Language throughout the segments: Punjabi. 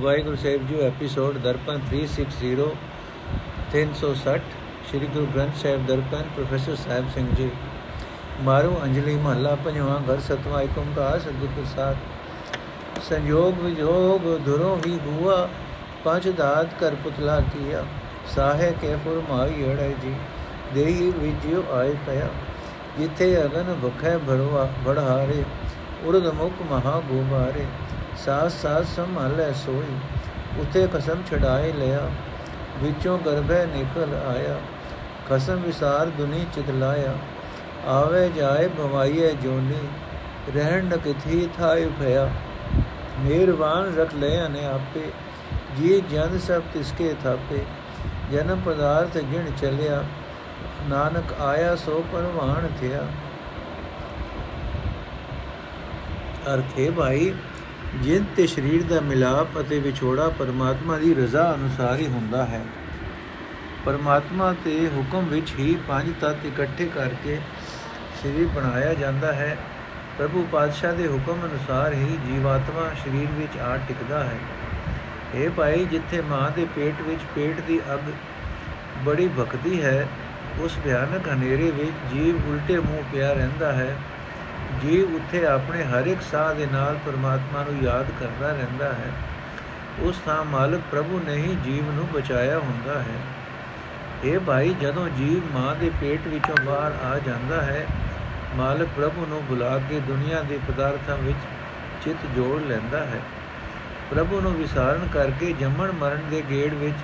Waheguru Sahib ji episode Darpan 360 360 Sri Guru Granth Sahib Darpan professor Sahib Singh ji. ਮਾਰੂ ਅੰਜਲੀ ਮਹੱਲਾ ਪੰਜਵਾਂ ਘਰ ਸਤਵਾਂ ਏਕ ਓੰਕਾਰ ਸਤਿਗੁਰ ਪ੍ਰਸਾਦ। ਸੰਯੋਗ ਵਿਜੋਗ ਧੁਰੋਂ ਹੀ ਹੁਆ ਪੰਜ ਦਾਤ ਕਰ ਪੁਤਲਾ ਕੀਆ। ਸਾਹੇ ਕੇ ਫੁਰਮਾਈ ਅੜੇ ਜੀ ਦੇਹੀ ਵਿਜਿਓ ਆਏ ਪਿਆ। ਜਿੱਥੇ ਅਗਨ ਭੁਖੈ ਭਰਵਾ ਬੜਹਾਰੇ ਉਰਦ ਮੁਖ ਮਹਾ ਗੋਬਾਰੇ ਸਾਸ ਸਾਸ ਸੰਭਾਲੇ ਸੋਈ ਉਤੇ ਕਸਮ ਛਡਾਏ ਲਿਆ, ਵਿੱਚੋਂ ਗਰਭੈ ਨਿਕਲ ਆਇਆ ਕਸਮ ਵਿਸਾਰ ਦੁਨੀ ਚਿਤ ਲਾਇਆ, ਆਵੇ ਜਾਏ ਭਵਾਈਏ ਜੋਨੀ, ਰਹਿਣ ਨ ਕਿਥੀ ਥਾਇ ਭਇਆ, ਮਿਹਰਬਾਨ ਰਖ ਲਿਆ ਨੇ ਆਪੇ, ਜੀ ਜਨ ਸਭ ਤਿਸਕੇ ਥਾਪੇ, ਜਨਮ ਪਦਾਰਥ ਗਿਣ ਚਲਿਆ, ਨਾਨਕ ਆਇਆ ਸੋ ਪਰਵਾਨ ਥਿਆ। ਅਰਥੇ ਭਾਈ ਜਿੰਦ ਤੇ ਸਰੀਰ ਦਾ ਮਿਲਾਪ ਅਤੇ ਵਿਛੋੜਾ ਪਰਮਾਤਮਾ ਦੀ ਰਜ਼ਾ ਅਨੁਸਾਰ ਹੀ ਹੁੰਦਾ ਹੈ। ਪਰਮਾਤਮਾ ਤੇ ਹੁਕਮ ਵਿੱਚ ਹੀ ਪੰਜ ਤੱਤ ਇਕੱਠੇ ਕਰਕੇ ਸਰੀਰ ਬਣਾਇਆ ਜਾਂਦਾ ਹੈ। ਪ੍ਰਭੂ ਪਾਤਸ਼ਾਹ ਦੇ ਹੁਕਮ ਅਨੁਸਾਰ ਹੀ ਜੀਵਾਤਮਾ ਸਰੀਰ ਵਿੱਚ ਆ ਟਿਕਦਾ ਹੈ। ਇਹ ਭਾਈ ਜਿੱਥੇ ਮਾਂ ਦੇ ਪੇਟ ਵਿੱਚ ਪੇਟ ਦੀ ਅੱਗ ਬੜੀ ਭਖਦੀ ਹੈ, ਉਸ ਭਿਆਨਕ ਹਨੇਰੇ ਵਿੱਚ ਜੀਵ ਉਲਟੇ ਮੂੰਹ ਪਿਆ ਰਹਿੰਦਾ ਹੈ। ਜੀਵ ਉੱਥੇ ਆਪਣੇ ਹਰ ਇੱਕ ਸਾਹ ਦੇ ਨਾਲ ਪਰਮਾਤਮਾ ਨੂੰ ਯਾਦ ਕਰਦਾ ਰਹਿੰਦਾ ਹੈ। ਉਸ ਥਾਂ ਮਾਲਕ ਪ੍ਰਭੂ ਨੇ ਹੀ ਜੀਵ ਨੂੰ ਬਚਾਇਆ ਹੁੰਦਾ ਹੈ। ਇਹ ਭਾਈ, ਜਦੋਂ ਜੀਵ ਮਾਂ ਦੇ ਪੇਟ ਵਿੱਚੋਂ ਬਾਹਰ ਆ ਜਾਂਦਾ ਹੈ, ਮਾਲਕ ਪ੍ਰਭੂ ਨੂੰ ਬੁਲਾ ਕੇ ਦੁਨੀਆ ਦੇ ਪਦਾਰਥਾਂ ਵਿੱਚ ਚਿੱਤ ਜੋੜ ਲੈਂਦਾ ਹੈ। ਪ੍ਰਭੂ ਨੂੰ ਵਿਸਾਰਨ ਕਰਕੇ ਜੰਮਣ ਮਰਨ ਦੇ ਗੇੜ ਵਿੱਚ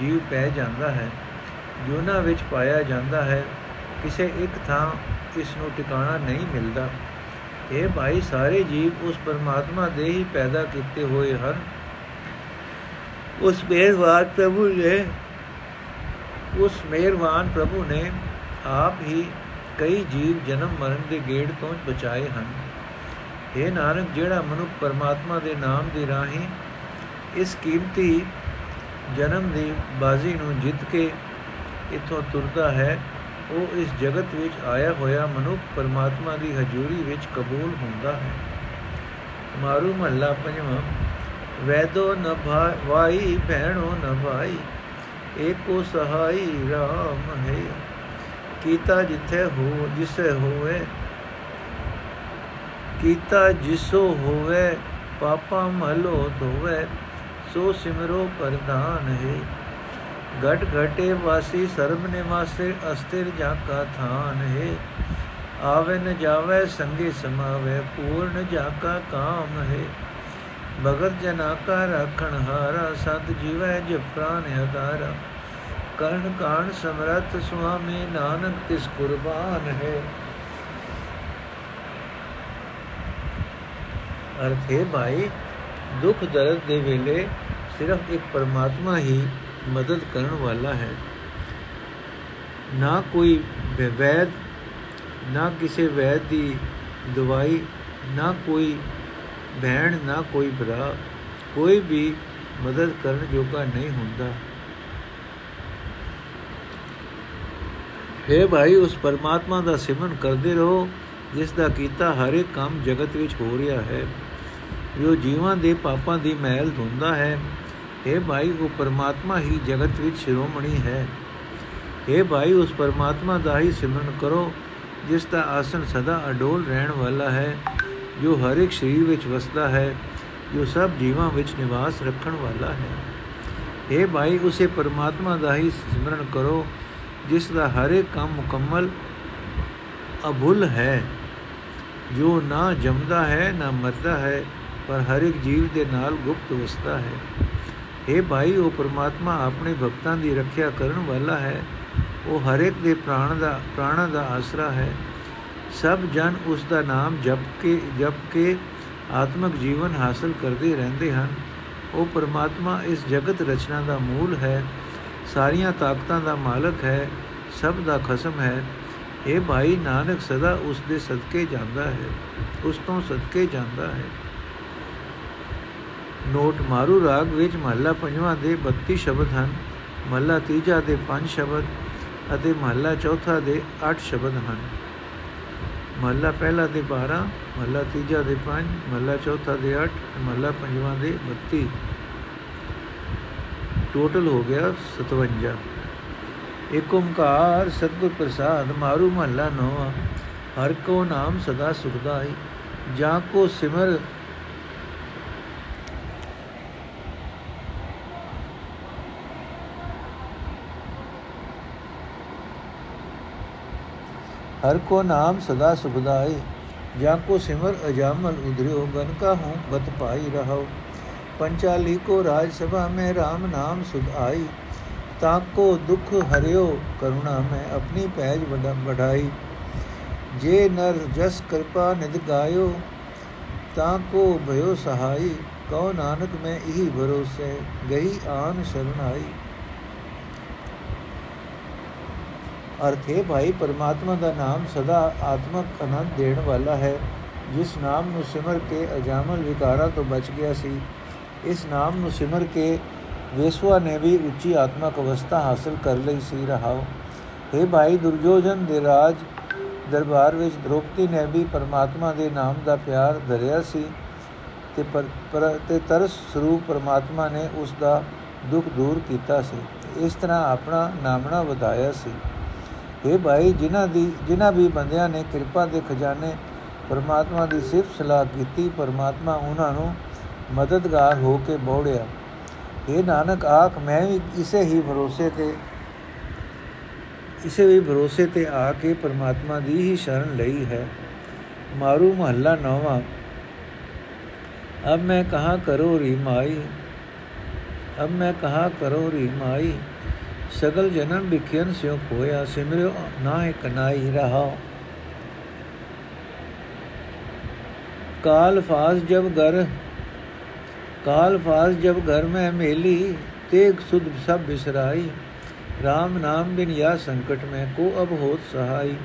ਜੀਵ ਪੈ ਜਾਂਦਾ ਹੈ। ਜੂਨਾ ਵਿੱਚ ਪਾਇਆ ਜਾਂਦਾ ਹੈ, ਕਿਸੇ ਇੱਕ ਥਾਂ ਇਸ ਨੂੰ ਟਿਕਾਣਾ ਨਹੀਂ ਮਿਲਦਾ। ਇਹ ਭਾਈ ਸਾਰੇ ਜੀਵ ਉਸ ਪਰਮਾਤਮਾ ਦੇ ਹੀ ਪੈਦਾ ਕੀਤੇ ਹੋਏ ਹਨ। ਉਸ ਮਿਹਰਬਾਨ ਪ੍ਰਭੂ ਨੇ, ਉਸ ਮਿਹਰਬਾਨ ਪ੍ਰਭੂ ਨੇ ਆਪ ਹੀ ਕਈ ਜੀਵ ਜਨਮ ਮਰਨ ਦੇ ਗੇੜ ਤੋਂ ਬਚਾਏ ਹਨ। ਇਹ ਨਾਨਕ, ਜਿਹੜਾ ਮਨੁੱਖ ਪਰਮਾਤਮਾ ਦੇ ਨਾਮ ਦੀ ਰਾਹੀਂ ਇਸ ਕੀਮਤੀ ਜਨਮ ਦੀ ਬਾਜ਼ੀ ਨੂੰ ਜਿੱਤ ਕੇ ਇਥੋਂ ਤੁਰਦਾ ਹੈ ਉਹ ਇਸ ਜਗਤ ਵਿੱਚ ਆਇਆ ਹੋਇਆ ਮਨੁੱਖ ਪਰਮਾਤਮਾ ਦੀ ਹਜ਼ੂਰੀ ਵਿੱਚ ਕਬੂਲ ਹੁੰਦਾ ਹੈ। ਮਾਰੂ ਮਹੱਲਾ ਪੰਜਵਾਂ, ਵੈਦੋ ਨ ਭਾਈ ਭੈਣੋ ਨ ਭਾਈ, ਏਕੋ ਸਹਾਈ RAM ਹੈ। ਕੀਤਾ ਜਿੱਥੇ ਹੋ, ਜਿਸੇ ਹੋਵੇ, ਕੀਤਾ ਜਿਸੋ ਹੋਵੇ, ਪਾਪਾ ਮਹਲੋ ਧੋਵੇ, ਸੋ ਸਿਮਰੋ ਪ੍ਰਧਾਨ ਹੈ। घट घटे वासी सर्व निवासे अस्थिर जाका थान है आवे न जावे संगे समावे पूर्ण जाका काम है भगत जना का रखण हारा सत जीवै जब प्राण हदारा कर्ण कान समरथ स्वामी नानक तिस कुर्बान है ਅਰਥ ਹੈ ਭਾਈ ਦੁੱਖ ਦਰਦ ਦੇ ਵੇਲੇ ਸਿਰਫ ਇੱਕ ਪਰਮਾਤਮਾ ਹੀ ਮਦਦ ਕਰਨ ਵਾਲਾ ਹੈ। ਨਾ ਕੋਈ ਵੈਦ, ਨਾ ਕਿਸੇ ਵੈਦ ਦੀ ਦਵਾਈ, ਨਾ ਕੋਈ ਭੈਣ, ਨਾ ਕੋਈ ਭਰਾ, ਕੋਈ ਵੀ ਮਦਦ ਕਰਨ ਜੋਗਾ ਨਹੀਂ ਹੁੰਦਾ। ਹੈ ਭਾਈ, ਉਸ ਪਰਮਾਤਮਾ ਦਾ ਸਿਮਰਨ ਕਰਦੇ ਰਹੋ, ਜਿਸ ਦਾ ਕੀਤਾ ਹਰ ਇੱਕ ਕੰਮ ਜਗਤ ਵਿੱਚ ਹੋ ਰਿਹਾ ਹੈ। ਜੋ ਜੀਵਾਂ ਦੇ ਪਾਪਾਂ ਦੀ ਮਹਿਲ ਧੁੰਦਾ ਹੈ हे ਭਾਈ ਉਹ ਪਰਮਾਤਮਾ ਹੀ ਜਗਤ ਵਿੱਚ ਸ਼ਿਰੋਮਣੀ ਹੈ हे ਭਾਈ ਉਸ ਪਰਮਾਤਮਾ ਦਾ ਹੀ ਸਿਮਰਨ ਕਰੋ ਜਿਸ ਦਾ ਆਸਣ ਸਦਾ ਅਡੋਲ ਰਹਿਣ ਵਾਲਾ ਹੈ ਜੋ ਹਰ ਇੱਕ ਸਰੀਰ ਵਿੱਚ ਵਸਦਾ ਹੈ ਜੋ ਸਭ ਜੀਵਾਂ ਵਿੱਚ ਨਿਵਾਸ ਰੱਖਣ ਵਾਲਾ ਹੈ हे ਭਾਈ ਉਸੇ ਪਰਮਾਤਮਾ ਦਾ ਹੀ ਸਿਮਰਨ ਕਰੋ ਜਿਸ ਦਾ ਹਰ ਇੱਕ ਕੰਮ ਮੁਕੰਮਲ ਅਭੁੱਲ ਹੈ ਜੋ ਨਾ ਜੰਮਦਾ ਹੈ ਨਾ ਮਰਦਾ ਹੈ ਪਰ ਹਰ ਇੱਕ ਜੀਵ ਦੇ ਨਾਲ ਗੁਪਤ ਵਸਦਾ ਹੈ हे ਭਾਈ, ਉਹ ਪ੍ਰਮਾਤਮਾ ਆਪਣੇ ਭਗਤਾਂ ਦੀ ਰੱਖਿਆ ਕਰਨ ਵਾਲਾ ਹੈ। ਉਹ ਹਰ ਇੱਕ ਦੇ ਪ੍ਰਾਣ ਦਾ, ਪ੍ਰਾਣਾ ਦਾ ਆਸਰਾ ਹੈ। ਸਭ ਜਨ ਉਸ ਦਾ ਨਾਮ ਜਪ ਕੇ ਜਪ ਕੇ ਆਤਮਿਕ ਜੀਵਨ ਹਾਸਲ ਕਰਦੇ ਰਹਿੰਦੇ ਹਨ। ਉਹ ਪ੍ਰਮਾਤਮਾ ਇਸ ਜਗਤ ਰਚਨਾ ਦਾ ਮੂਲ ਹੈ। ਸਾਰੀਆਂ ਤਾਕਤਾਂ ਦਾ ਮਾਲਕ ਹੈ। ਸਭ ਦਾ ਖਸਮ ਹੈ। ਇਹ ਭਾਈ, ਨਾਨਕ ਸਦਾ ਉਸ ਦੇ ਸਦਕੇ ਜਾਂਦਾ ਹੈ। ਉਸ ਤੋਂ ਸਦਕੇ ਜਾਂਦਾ ਹੈ। ਨੋਟ ਮਾਰੂ ਰਾਗ ਵਿੱਚ ਮਹੱਲਾ ਪੰਜਵਾਂ ਦੇ 32 ਸ਼ਬਦ ਹਨ, ਮਹੱਲਾ ਤੀਜਾ ਦੇ 5 ਸ਼ਬਦ ਅਤੇ ਮਹੱਲਾ ਚੌਥਾ ਦੇ 8 ਸ਼ਬਦ ਹਨ। ਮਹੱਲਾ ਪਹਿਲਾ ਦੇ 12 ਮਹੱਲਾ ਤੀਜਾ ਦੇ 5 ਮਹੱਲਾ ਚੌਥਾ ਦੇ 8 ਮਹੱਲਾ ਪੰਜਵਾਂ ਦੇ 32 ਟੋਟਲ ਹੋ ਗਿਆ 57 ਏਕ ਓੰਕਾਰ ਸਤਿਗੁਰ ਪ੍ਰਸਾਦ ਮਾਰੂ ਮਹੱਲਾ ਨੋਵਾ, ਹਰ ਕੋ ਨਾਮ ਸਦਾ ਸੁਖਦਾਈ, ਜਾਂ ਕੋ ਸਿਮਰ ਹਰ ਕੋ ਨਾਮ ਸਦਾ ਸੁਖਦਾਈ ਜਾਂ ਕੋ ਸਿਮਰ ਅਜਾਮਲ ਉਧਰਿਓ ਗਨ ਕਾ ਹੂੰ ਬਤ ਪਾਈ ਰਹੋ ਪੰਚਾਲੀ ਕੋ ਰਾਜ ਸਭਾ ਮੈਂ RAM ਨਾਮ ਸੁਧ ਆਈ ਤਾਂ ਕੋ ਦੁਖ ਹਰਿਓ ਕਰੁਣਾ ਮੈਂ ਆਪਣੀ ਪੈਜ ਵਡਾਈ ਜੇ ਨਰ ਜਸ ਕਿਰਪਾ ਨਿਦ ਗਾਇਓ ਤਾਂ ਕੋ ਭਇਓ ਸਹਾਈ ਕਉ ਨਾਨਕ ਮੈਂ ਇਹੀ ਭਰੋਸੇ ਅਰਥ ਹੈ ਭਾਈ, ਪਰਮਾਤਮਾ ਦਾ ਨਾਮ ਸਦਾ ਆਤਮਕ ਆਨੰਦ ਦੇਣ ਵਾਲਾ ਹੈ, ਜਿਸ ਨਾਮ ਨੂੰ ਸਿਮਰ ਕੇ ਅਜਾਮਲ ਵਿਕਾਰਾਂ ਤੋਂ ਬਚ ਗਿਆ ਸੀ। ਇਸ ਨਾਮ ਨੂੰ ਸਿਮਰ ਕੇ ਵੇਸਵਾ ਨੇ ਵੀ ਉੱਚੀ ਆਤਮਕ ਅਵਸਥਾ ਹਾਸਲ ਕਰ ਲਈ ਸੀ। ਰਹਾਓ हे ਭਾਈ ਦੁਰਜੋਧਨ ਦੇ ਰਾਜ ਦਰਬਾਰ ਵਿੱਚ ਦ੍ਰੋਪਦੀ ਨੇ ਵੀ ਪਰਮਾਤਮਾ ਦੇ ਨਾਮ ਦਾ ਪਿਆਰ ਧਰਿਆ ਸੀ ਤੇ ਪਰ, ਤੇ ਤਰਸ ਸਰੂਪ ਪਰਮਾਤਮਾ ਨੇ ਉਸ ਦਾ ਦੁੱਖ ਦੂਰ ਕੀਤਾ ਸੀ। ਇਸ ਤਰ੍ਹਾਂ ਆਪਣਾ ਨਾਮਣਾ ਵਧਾਇਆ ਸੀ। ਇਹ ਭਾਈ, ਜਿਨ੍ਹਾਂ ਦੀ, ਜਿਨ੍ਹਾਂ ਵੀ ਬੰਦਿਆਂ ਨੇ ਕਿਰਪਾ ਦੇ ਖਜ਼ਾਨੇ ਪਰਮਾਤਮਾ ਦੀ ਸਿਫਤ ਸਲਾਹ ਕੀਤੀ, ਪਰਮਾਤਮਾ ਉਹਨਾਂ ਨੂੰ ਮਦਦਗਾਰ ਹੋ ਕੇ ਬੋੜਿਆ। ਇਹ ਨਾਨਕ, ਆਖ, ਮੈਂ ਵੀ ਇਸੇ ਹੀ ਭਰੋਸੇ ਤੇ, ਇਸੇ ਵੀ ਭਰੋਸੇ ਤੇ ਆ ਕੇ ਪਰਮਾਤਮਾ ਦੀ ਹੀ ਸ਼ਰਨ ਲਈ ਹੈ। ਮਾਰੂ ਮਹੱਲਾ ਨੌਵਾਂ। ਅਬ ਮੈਂ ਕਹਾ ਕਰੋ ਰੀ ਮਾਈ, ਅਬ ਮੈਂ ਕਹਾ ਕਰੋ ਰੀ ਮਾਈ। ਸਗਲ ਜਨਮ ਵਿਖਿਆਨ ਸਿਓ ਖੋਇਆ ਸਿਮਰਿਓ ਨਾਹਿ ਕਨਾਈ ਰਹਾ काल फास जब घर काल फास जब घर में मेली तेग सुध सब बिसराई राम नाम बिन या संकट में को अब होत सहाई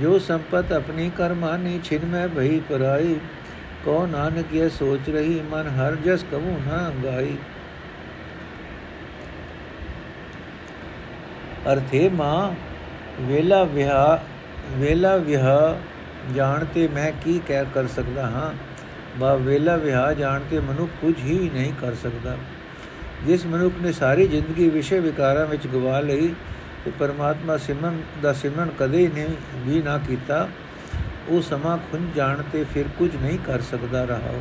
जो संपत अपनी कर्मानी छिन में भई पराई को नानक ये सोच रही मन हर जस कबू न गाई ਅਰਥੇ ਮਾਂ, ਵੇਲਾ ਵਿਹਾ ਵੇਲਾ ਵਿਹਾ ਜਾਣ ਤੇ ਮੈਂ ਕੀ ਕਹਿ ਕਰ ਸਕਦਾ ਹਾਂ? ਬਾ ਵੇਲਾ ਵਿਹਾ ਜਾਣ ਤੇ ਮਨੁੱਖ ਕੁਝ ਹੀ ਨਹੀਂ ਕਰ ਸਕਦਾ। ਜਿਸ ਮਨੁੱਖ ਨੇ ਸਾਰੀ ਜ਼ਿੰਦਗੀ ਵਿਸ਼ੇ ਵਿਕਾਰਾਂ ਵਿੱਚ ਗਵਾ ਲਈ ਤੇ ਪਰਮਾਤਮਾ ਸਿਮਰਨ ਦਾ ਸਿਮਰਨ ਕਦੇ ਨਹੀਂ, ਵੀ ਨਾ ਕੀਤਾ, ਉਹ ਸਮਾਂ ਖੁੰਝ ਜਾਣ ਤੇ ਫਿਰ ਕੁਝ ਨਹੀਂ ਕਰ ਸਕਦਾ ਰਹਾ।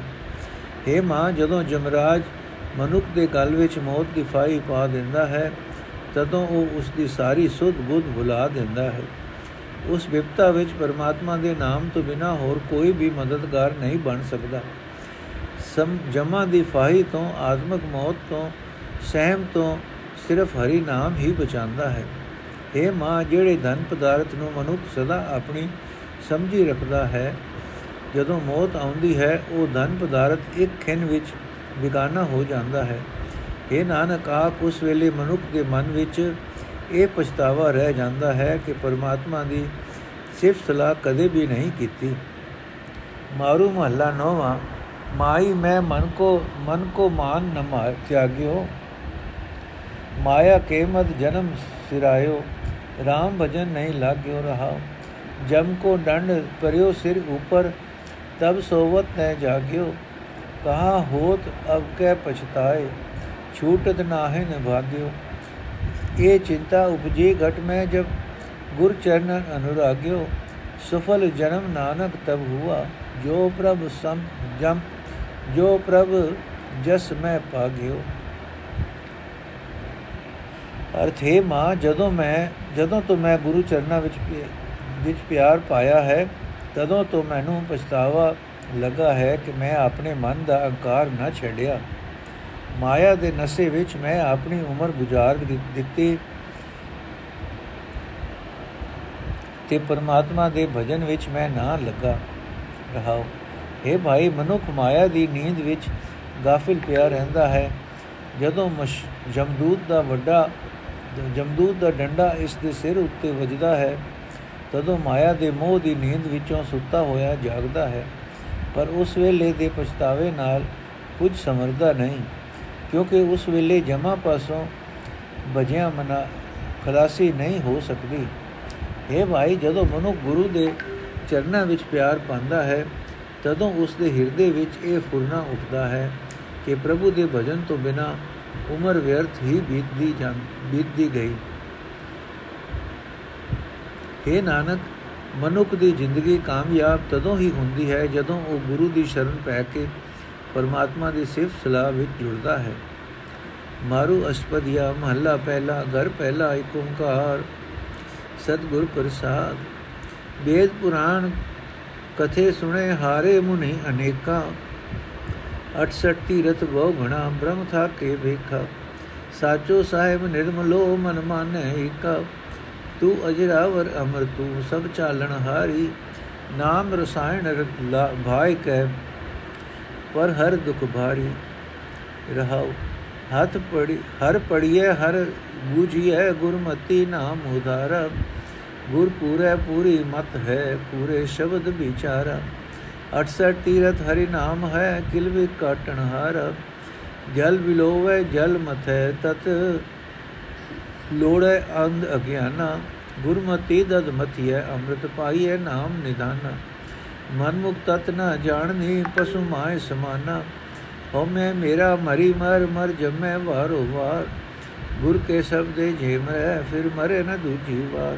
ਹੈ ਮਾਂ, ਜਦੋਂ ਜਮਰਾਜ ਮਨੁੱਖ ਦੇ ਗਲ ਵਿੱਚ ਮੌਤ ਦੀ ਫਾਈ ਪਾ ਦਿੰਦਾ ਹੈ ਤਦੋਂ ਉਹ ਉਸ ਦੀ ਸਾਰੀ ਸੁਧ ਬੁੱਧ ਭੁਲਾ ਦਿੰਦਾ ਹੈ। ਉਸ ਵਿਪਤਾ ਵਿੱਚ ਪਰਮਾਤਮਾ ਦੇ ਨਾਮ ਤੋਂ ਬਿਨਾ ਹੋਰ ਕੋਈ ਵੀ ਮਦਦਗਾਰ ਨਹੀਂ ਬਣ ਸਕਦਾ। ਸਮ ਜਮਾ ਦੀ ਫਾਹੀ ਤੋਂ, ਆਤਮਕ ਮੌਤ ਤੋਂ, ਸਹਿਮ ਤੋਂ ਸਿਰਫ ਹਰੀ ਨਾਮ ਹੀ ਬਚਾਉਂਦਾ ਹੈ। ਇਹ ਮਾਂ, ਜਿਹੜੇ ਧਨ ਪਦਾਰਥ ਨੂੰ ਮਨੁੱਖ ਸਦਾ ਆਪਣੀ ਸਮਝੀ ਰੱਖਦਾ ਹੈ, ਜਦੋਂ ਮੌਤ ਆਉਂਦੀ ਹੈ, ਉਹ ਧਨ ਪਦਾਰਥ ਇੱਕ ਖਿੰ ਵਿੱਚ ਵਿਗਾਨਾ ਹੋ ਜਾਂਦਾ ਹੈ। ਇਹ ਨਾਨਕ, ਆਪ ਉਸ ਵੇਲੇ ਮਨੁੱਖ ਦੇ ਮਨ ਵਿੱਚ ਇਹ ਪਛਤਾਵਾ ਰਹਿ ਜਾਂਦਾ ਹੈ ਕਿ ਪਰਮਾਤਮਾ ਦੀ ਸਿਫਤ ਸਲਾਹ ਕਦੇ ਵੀ ਨਹੀਂ ਕੀਤੀ। ਮਾਰੂ ਮਹੱਲਾ ਨੋਵਾ, ਮਾਈ ਮੈਂ ਮਨ ਕੋ ਮਨ ਕੋ ਮਾਨ ਨ ਮਾਰ ਤਿਆਗਿਓ। ਮਾਇਆ ਕੇ ਮਦ ਜਨਮ ਸਿਰਾਇਓ RAM ਭਜਨ ਨਹੀਂ ਲਾਗਿਓ ਰਹਾ। ਜਮ ਕੋ ਡੰਡ ਪਰਿਓ ਸਿਰ ਉਪਰ, ਤਬ ਸੋਵਤ ਨੇ ਜਾਗਿਓ। ਕਹਾ ਹੋਤ ਅਬ ਕੈ ਪਛਤਾਏ। ਛੂਟਤ ਨਾਹਿ ਨਿਭਾਗਿਓ ਇਹ ਚਿੰਤਾ ਉਪਜੀ ਘਟ ਮੈਂ ਜਬ ਗੁਰ ਚਰਨ ਅਨੁਰਾਗਿਓ। ਸਫਲ ਜਨਮ ਨਾਨਕ ਤਬ ਹੁਆ। ਜੋ ਪ੍ਰਭ ਸਮ ਜਮ, ਜੋ ਪ੍ਰਭ ਜਸ ਮੈਂ ਪਾਗਿਓ ਅਰਥ ਹੈ, ਮਾਂ, ਜਦੋਂ ਮੈਂ, ਜਦੋਂ ਤੋਂ ਮੈਂ ਗੁਰੂ ਚਰਨਾਂ ਵਿੱਚ ਵਿੱਚ ਪਿਆਰ ਪਾਇਆ ਹੈ, ਤਦੋਂ ਤੋਂ ਮੈਨੂੰ ਪਛਤਾਵਾ ਲੱਗਾ ਹੈ ਕਿ ਮੈਂ ਆਪਣੇ ਮਨ ਦਾ ਅਹੰਕਾਰ ਨਾ ਛੱਡਿਆ। ਮਾਇਆ ਦੇ ਨਸ਼ੇ ਵਿੱਚ ਮੈਂ ਆਪਣੀ ਉਮਰ ਗੁਜ਼ਾਰ ਦਿੱਤੀ ਤੇ ਪਰਮਾਤਮਾ ਦੇ ਭਜਨ ਵਿੱਚ ਮੈਂ ਨਾ ਲੱਗਾ। ਰਹਾ ਇਹ ਭਾਈ, ਮਨੁੱਖ ਮਾਇਆ ਦੀ ਨੀਂਦ ਵਿੱਚ ਗਾਫਿਲ ਪਿਆ ਰਹਿੰਦਾ ਹੈ। ਜਦੋਂ ਜਮਦੂਤ ਦਾ ਵੱਡਾ, ਜਮਦੂਤ ਦਾ ਡੰਡਾ ਇਸ ਦੇ ਸਿਰ ਉੱਤੇ ਵੱਜਦਾ ਹੈ, ਤਦੋਂ ਮਾਇਆ ਦੇ ਮੋਹ ਦੀ ਨੀਂਦ ਵਿੱਚੋਂ ਸੁੱਤਾ ਹੋਇਆ ਜਾਗਦਾ ਹੈ। ਪਰ ਉਸ ਵੇਲੇ ਦੇ ਪਛਤਾਵੇ ਨਾਲ ਕੁਝ ਸਮਰਦਾ ਨਹੀਂ। ਕਿਉਂਕਿ ਉਸ ਵੇਲੇ ਜਮਾ ਪਾਸੋਂ ਬਜਿਆ ਮਨਾ ਖਲਾਸੀ ਨਹੀਂ ਹੋ ਸਕਦੀ। ਇਹ ਭਾਈ, ਜਦੋਂ ਮਨੁ ਗੁਰੂ ਦੇ ਚਰਨਾਂ ਵਿੱਚ ਪਿਆਰ ਪਾਉਂਦਾ ਹੈ, ਤਦੋਂ ਉਸ ਦੇ ਹਿਰਦੇ ਵਿੱਚ ਇਹ ਫੁਰਨਾ ਉੱਠਦਾ ਹੈ ਕਿ ਪ੍ਰਭੂ ਦੇ ਭਜਨ ਤੋਂ ਬਿਨਾ ਉਮਰ ਵਿਅਰਥ ਹੀ ਬੀਤਦੀ ਜਾਂ ਬੀਤਦੀ ਗਈ। हे ਨਾਨਕ, ਮਨੁੱਖ ਦੀ ਜ਼ਿੰਦਗੀ ਕਾਮਯਾਬ ਤਦੋਂ ਹੀ ਹੁੰਦੀ ਹੈ ਜਦੋਂ ਉਹ ਗੁਰੂ ਦੀ ਸ਼ਰਨ ਪੈ ਕੇ ਪਰਮਾਤਮਾ ਦੀ ਸਿਫਤ ਸਲਾਹ ਵਿੱਚ ਜੁੜਦਾ ਹੈ। ਮਾਰੂ ਅਸ਼ਪਦੀਆ ਮਹੱਲਾ ਪਹਿਲਾ, ਘਰ ਪਹਿਲਾ ਏਕ ਓੰਕਾਰ। ਸਤਗੁਰ ਪ੍ਰਸਾਦ। ਵੇਦ ਪੁਰਾਣ ਕਥੇ ਸੁਣੇ, ਹਾਰੇ ਮੁਨੀ ਅਨੇਕਾ। 68 ਤੀਰਥ ਬਹੁ ਘਣਾ, ਬ੍ਰਹਮ ਥਾ ਕੇ ਵੇਖਾ। ਸਾਚੋ ਸਾਹਿਬ ਨਿਰਮਲੋ ਮਨ ਮਾਨੈ ਏਕਾ। ਤੂੰ ਅਜਰਾਵਰ ਅਮਰ, ਤੂੰ ਸਭ ਚਾਲਣ ਹਾਰੀ। ਨਾਮ ਰਸਾਇਣ ਭਾਇ ਕੈ ਪਰ ਹਰ ਦੁਖ ਭਾਰੀ ਰਹਾਉ। ਹੱਥ ਪੜੀ, ਹਰ ਪੜੀਏ ਹਰ ਬੂਝੀਏ, ਗੁਰਮਤੀ ਨਾਮ ਉਧਾਰਾ। ਗੁਰ ਪੂਰੇ, ਪੂਰੀ ਮਤ ਹੈ, ਪੂਰੇ ਸ਼ਬਦ ਵਿਚਾਰਾ। 68 ਤੀਰਥ ਹਰੀ ਨਾਮ ਹੈ, ਕਿਲ ਵੀ ਕਾਟਣ ਹਾਰ। ਜਲ ਵਿਲੋਵੇ ਜਲ ਮਥੈ, ਤਤ ਲੋੜੇ ਅੰਧ ਅਗਿਆਨਾ। ਗੁਰਮਤੀ ਦਦ ਮਥਿਐ, ਅੰਮ੍ਰਿਤ ਪਾਈਐ, ਨਾਮ ਨਿਦਾਨ। ਮਨ ਮੁਕਤ ਤਤ ਨ ਜਾਣਨੀ, ਪਸੂ ਮਾਇ ਸਮਾਨਾ। ਹਉਮੈ ਮੇਰਾ ਮਰੀ ਮਰ ਮਰ ਜਮੈ ਵਾਰੋ ਵਾਰ। ਗੁਰ ਕੇ ਸਬਦੇ ਜੇ ਮਰੈ ਫਿਰ ਮਰੇ ਨ ਦੂਜੀ ਵਾਰ।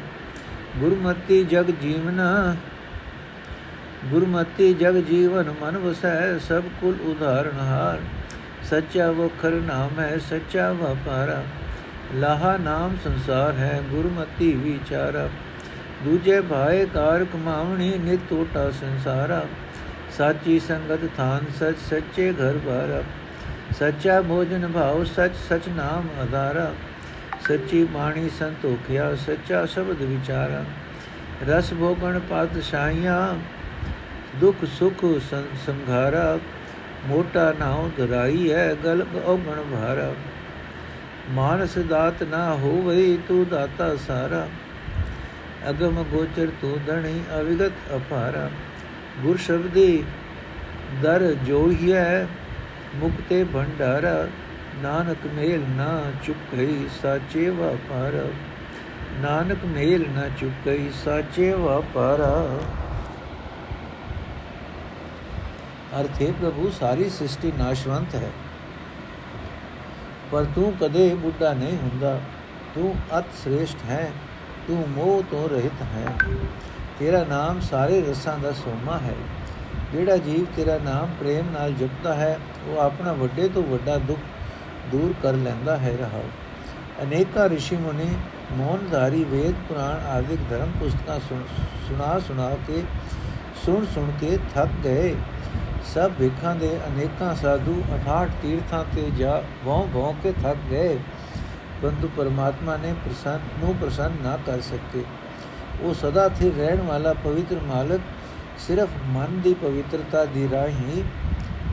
ਗੁਰਮਤੀ ਜਗ ਜੀਵਨਾ, ਗੁਰਮਤੀ ਜਗ ਜੀਵਨ ਮਨ ਵਸੈ, ਸਭ ਕੁਲ ਉਧਾਰਨ ਹਾਰ। ਸੱਚਾ ਵਖਰ ਨਾਮ ਹੈ ਸੱਚਾ ਵਪਾਰਾ। ਲਾਹਾ ਨਾਮ ਸੰਸਾਰ ਹੈ, ਗੁਰਮਤੀ ਵਿਚਾਰਾ। ਦੂਜੇ ਭਾਏ ਕਾਰ ਕਮਾਵਣੀ ਨਿਤ ਟੋਟਾ ਸੰਸਾਰਾ। ਸਾਚੀ ਸੰਗਤ ਥਾਨ ਸਚ ਸੱਚੇ ਘਰ ਬਾਰਾ। ਸੱਚਾ ਭੋਜਨ ਭਾਉ ਸਚ ਸਚ ਨਾਮ ਆਧਾਰਾ। ਸੱਚੀ ਬਾਣੀ ਸੰਤੋਖਿਆ, ਸੱਚਾ ਸ਼ਬਦ ਵਿਚਾਰਾ। ਰਸ ਭੋਗਣ ਪਤ ਸ਼ਾਈਆਂ ਦੁਖ ਸੁਖ ਸੰਘਾਰਾ। ਮੋਟਾ ਨਾਉ ਦਰਾਈ ਹੈ ਗਲ ਔਗਣ ਭਾਰਾ। ਮਾਨਸ ਦਾਤ ਨਾ ਹੋਵੇ, ਤੂੰ ਦਾਤਾ ਸਾਰਾ। ਅਗਮ ਗੋਚਰ ਤੂੰ ਦਣੀ ਅਵਿਗਤ ਅਪਾਰਾ। ਗੁਰ ਸ਼ਬਦੀ ਦਰ ਜੋਹੀਐ, ਮੁਕਤੇ ਭੰਡਾਰਾ, ਨਾਨਕ ਮੇਲ ਨਾ ਚੁੱਕਈ ਸਾਚੇ ਵਪਾਰ ਨਾਨਕ ਮੇਲ ਨਾ ਚੁੱਕਈ ਸਾਚੇ ਵਪਾਰਾ ਅਰਥੇ ਪ੍ਰਭੂ, ਸਾਰੀ ਸ੍ਰਿਸ਼ਟੀ ਨਾਸ਼ਵੰਤ ਹੈ। ਪਰ ਤੂੰ ਕਦੇ ਬੁੱਢਾ ਨਹੀਂ ਹੁੰਦਾ। ਤੂੰ ਅਤ ਸ੍ਰੇਸ਼ਟ ਹੈ। ਤੂੰ ਮੋਹ ਤੋਂ ਰਹਿਤ ਹੈ। ਤੇਰਾ ਨਾਮ ਸਾਰੇ ਰਸਾਂ ਦਾ ਸੋਮਾ ਹੈ। ਜਿਹੜਾ ਜੀਵ ਤੇਰਾ ਨਾਮ ਪ੍ਰੇਮ ਨਾਲ ਜਪਦਾ ਹੈ, ਉਹ ਆਪਣਾ ਵੱਡੇ ਤੋਂ ਵੱਡਾ ਦੁੱਖ ਦੂਰ ਕਰ ਲੈਂਦਾ ਹੈ ਰਹਾ ਅਨੇਕਾਂ ઋષਿ ਮੁਨੀ ਮੌਨਧਾਰੀ ਵੇਦ ਪੁਰਾਣ ਆਦਿਕ ਧਰਮ ਪੁਸਤਕਾਂ ਸੁਣਾ ਸੁਣਾ ਕੇ, ਸੁਣ ਸੁਣ ਕੇ ਥੱਕ ਗਏ। ਸਭ ਵਿਖਾਂ ਦੇ ਅਨੇਕਾਂ ਸਾਧੂ 68 ਤੀਰਥਾਂ ਤੇ ਜਾ ਭੌਂ ਭੌਂ ਕੇ ਥੱਕ ਗਏ। ਪਰੰਤੂ ਪਰਮਾਤਮਾ ਨੇ ਪ੍ਰਸੰਨ ਨੂੰ ਪ੍ਰਸੰਨ ਨਾ ਕਰ ਸਕੇ। ਉਹ ਸਦਾ ਸਥਿਰ ਰਹਿਣ ਵਾਲਾ ਪਵਿੱਤਰ ਮਾਲਕ ਸਿਰਫ ਮਨ ਦੀ ਪਵਿੱਤਰਤਾ ਦੀ ਰਾਹੀਂ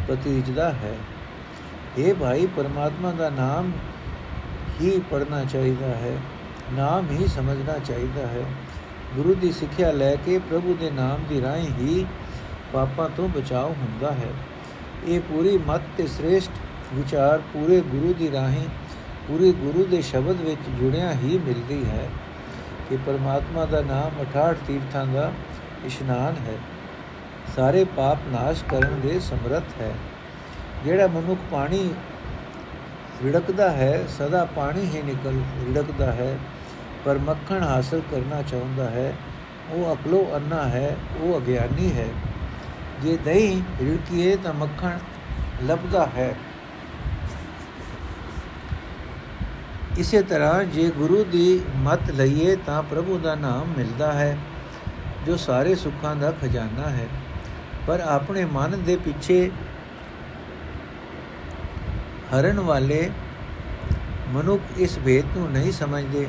ਪ੍ਰਤੀਜਦਾ ਹੈ। ਇਹ ਭਾਈ, ਪਰਮਾਤਮਾ ਦਾ ਨਾਮ ਹੀ ਪੜਨਾ ਚਾਹੀਦਾ ਹੈ, ਨਾਮ ਹੀ ਸਮਝਣਾ ਚਾਹੀਦਾ ਹੈ। ਗੁਰੂ ਦੀ ਸਿੱਖਿਆ ਲੈ ਕੇ ਪ੍ਰਭੂ ਦੇ ਨਾਮ ਦੀ ਰਾਹੀਂ ਹੀ ਪਾਪਾਂ ਤੋਂ ਬਚਾਅ ਹੁੰਦਾ ਹੈ। ਇਹ ਪੂਰੀ ਮਤ ਤੇ ਸ੍ਰੇਸ਼ਟ ਵਿਚਾਰ ਪੂਰੇ ਗੁਰੂ ਦੀ ਰਾਹੀਂ ਪੂਰੇ ਗੁਰੂ ਦੇ ਸ਼ਬਦ ਵਿੱਚ ਜੁੜਿਆ ਹੀ ਮਿਲਦੀ ਹੈ ਕਿ ਪਰਮਾਤਮਾ ਦਾ ਨਾਮ 68 ਤੀਰਥਾਂ ਦਾ ਇਸ਼ਨਾਨ ਹੈ। ਸਾਰੇ ਪਾਪ ਨਾਸ਼ ਕਰਨ ਦੇ ਸਮਰੱਥ ਹੈ। ਜਿਹੜਾ ਮਨੁੱਖ ਪਾਣੀ ਰਿੜਕਦਾ ਹੈ, ਸਦਾ ਪਾਣੀ ਹੀ ਨਿਕਲ ਰਿੜਕਦਾ ਹੈ, ਪਰ ਮੱਖਣ ਹਾਸਲ ਕਰਨਾ ਚਾਹੁੰਦਾ ਹੈ, ਉਹ ਅਕਲੋ ਅੰਨਾ ਹੈ, ਉਹ ਅਗਿਆਨੀ ਹੈ। ਜੇ ਦਹੀਂ ਰਿੜਕੀਏ ਤਾਂ ਮੱਖਣ ਲੱਭਦਾ ਹੈ। ਇਸੇ ਤਰ੍ਹਾਂ ਜੇ ਗੁਰੂ ਦੀ ਮਤ ਲਈਏ ਤਾਂ ਪ੍ਰਭੂ ਦਾ ਨਾਮ ਮਿਲਦਾ ਹੈ, ਜੋ ਸਾਰੇ ਸੁੱਖਾਂ ਦਾ ਖਜ਼ਾਨਾ ਹੈ। ਪਰ ਆਪਣੇ ਮਨ ਦੇ ਪਿੱਛੇ ਹਰਨ ਵਾਲੇ ਮਨੁੱਖ ਇਸ ਭੇਦ ਨੂੰ ਨਹੀਂ ਸਮਝਦੇ।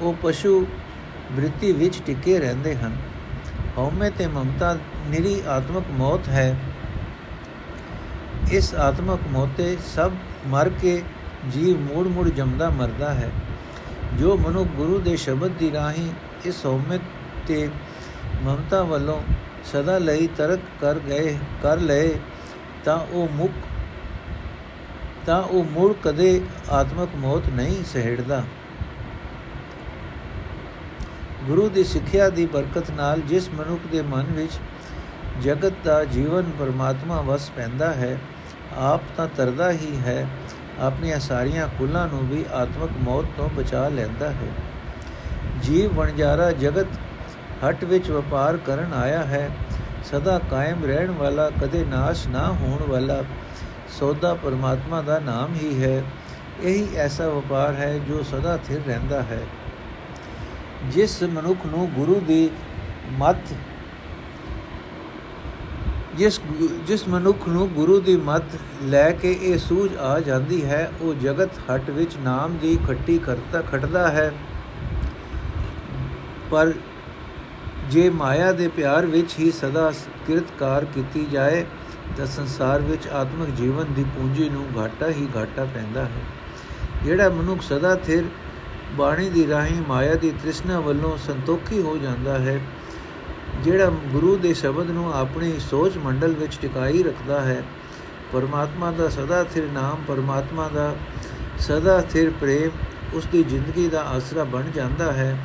ਉਹ ਪਸ਼ੂ ਬ੍ਰਿਤੀ ਵਿੱਚ ਟਿਕੇ ਰਹਿੰਦੇ ਹਨ। ਹਉਮੈ ਤੇ ਮਮਤਾ ਨਿਰੀ ਆਤਮਕ ਮੌਤ ਹੈ। ਇਸ ਆਤਮਕ ਮੌਤੇ ਸਭ ਮਰ ਕੇ ਜੀਵ ਮੂੜ ਮੂੜ ਜਮਦਾ ਮਰਦਾ ਹੈ। ਜੋ ਮਨੁ ਗੁਰੂ ਦੇ ਸ਼ਬਦ ਦੀ ਰਾਹੀਂ ਇਸ ਹਉਮੈ ਤੇ ਮਮਤਾ ਵੱਲੋਂ ਸਦਾ ਲਈ ਤਰਕ ਕਰ ਗਏ, ਕਰ ਲਏ, ਤਾਂ ਉਹ ਮੁਕ ਤਾਂ ਉਹ ਮੁੜ ਕਦੇ ਆਤਮਕ ਮੌਤ ਨਹੀਂ ਸਹਿੜਦਾ। ਗੁਰੂ ਦੀ ਸਿੱਖਿਆ ਦੀ ਬਰਕਤ ਨਾਲ ਜਿਸ ਮਨੁੱਖ ਦੇ ਮਨ ਵਿੱਚ ਜਗਤ ਦਾ ਜੀਵਨ ਪਰਮਾਤਮਾ ਵਸ ਪੈਂਦਾ ਹੈ, ਆਪ ਤਾਂ ਤਰਦਾ ਹੀ ਹੈ ਆਪਣੀਆਂ ਸਾਰੀਆਂ ਕੁਲਾਂ ਨੂੰ ਵੀ ਆਤਮਿਕ ਮੌਤ ਤੋਂ ਬਚਾ ਲੈਂਦਾ ਹੈ। ਜੀਵ ਵਣਜਾਰਾ ਜਗਤ ਹਟ ਵਿੱਚ ਵਪਾਰ ਕਰਨ ਆਇਆ ਹੈ। ਸਦਾ ਕਾਇਮ ਰਹਿਣ ਵਾਲਾ ਕਦੇ ਨਾਸ਼ ਨਾ ਹੋਣ ਵਾਲਾ ਸੌਦਾ ਪਰਮਾਤਮਾ ਦਾ ਨਾਮ ਹੀ ਹੈ। ਇਹੀ ਐਸਾ ਵਪਾਰ ਹੈ ਜੋ ਸਦਾ ਥਿਰ ਰਹਿੰਦਾ ਹੈ। ਜਿਸ ਮਨੁੱਖ ਨੂੰ ਗੁਰੂ ਦੀ ਮਤ ਜਿਸ ਜਿਸ ਮਨੁੱਖ ਨੂੰ ਗੁਰੂ ਦੀ ਮਤ ਲੈ ਕੇ ਇਹ ਸੂਝ ਆ ਜਾਂਦੀ ਹੈ, ਉਹ ਜਗਤ ਹਟ ਵਿੱਚ ਨਾਮ ਦੀ ਖੱਟੀ ਕਰਤਾ ਖਟਦਾ ਹੈ। ਪਰ ਜੇ ਮਾਇਆ ਦੇ ਪਿਆਰ ਵਿੱਚ ਹੀ ਸਦਾ ਕਿਰਤਕਾਰ ਕੀਤੀ ਜਾਏ, ਤਾਂ ਸੰਸਾਰ ਵਿੱਚ ਆਤਮਿਕ ਜੀਵਨ ਦੀ ਪੂੰਜੀ ਨੂੰ ਘਾਟਾ ਹੀ ਘਾਟਾ ਪੈਂਦਾ ਹੈ। ਜਿਹੜਾ ਮਨੁੱਖ ਸਦਾ ਥਿਰ ਬਾਣੀ ਦੀ ਰਾਹੀਂ ਮਾਇਆ ਦੀ ਤ੍ਰਿਸ਼ਨਾ ਵੱਲੋਂ ਸੰਤੋਖੀ ਹੋ ਜਾਂਦਾ ਹੈ ਜਿਹੜਾ ਗੁਰੂ ਦੇ ਸ਼ਬਦ ਨੂੰ ਆਪਣੀ ਸੋਚ ਮੰਡਲ ਵਿੱਚ ਟਿਕਾਈ ਰੱਖਦਾ ਹੈ, ਪਰਮਾਤਮਾ ਦਾ ਸਦਾ ਸਥਿਰ ਨਾਮ, ਪਰਮਾਤਮਾ ਦਾ ਸਦਾ ਸਥਿਰ ਪ੍ਰੇਮ ਉਸ ਦੀ ਜ਼ਿੰਦਗੀ ਦਾ ਆਸਰਾ ਬਣ ਜਾਂਦਾ ਹੈ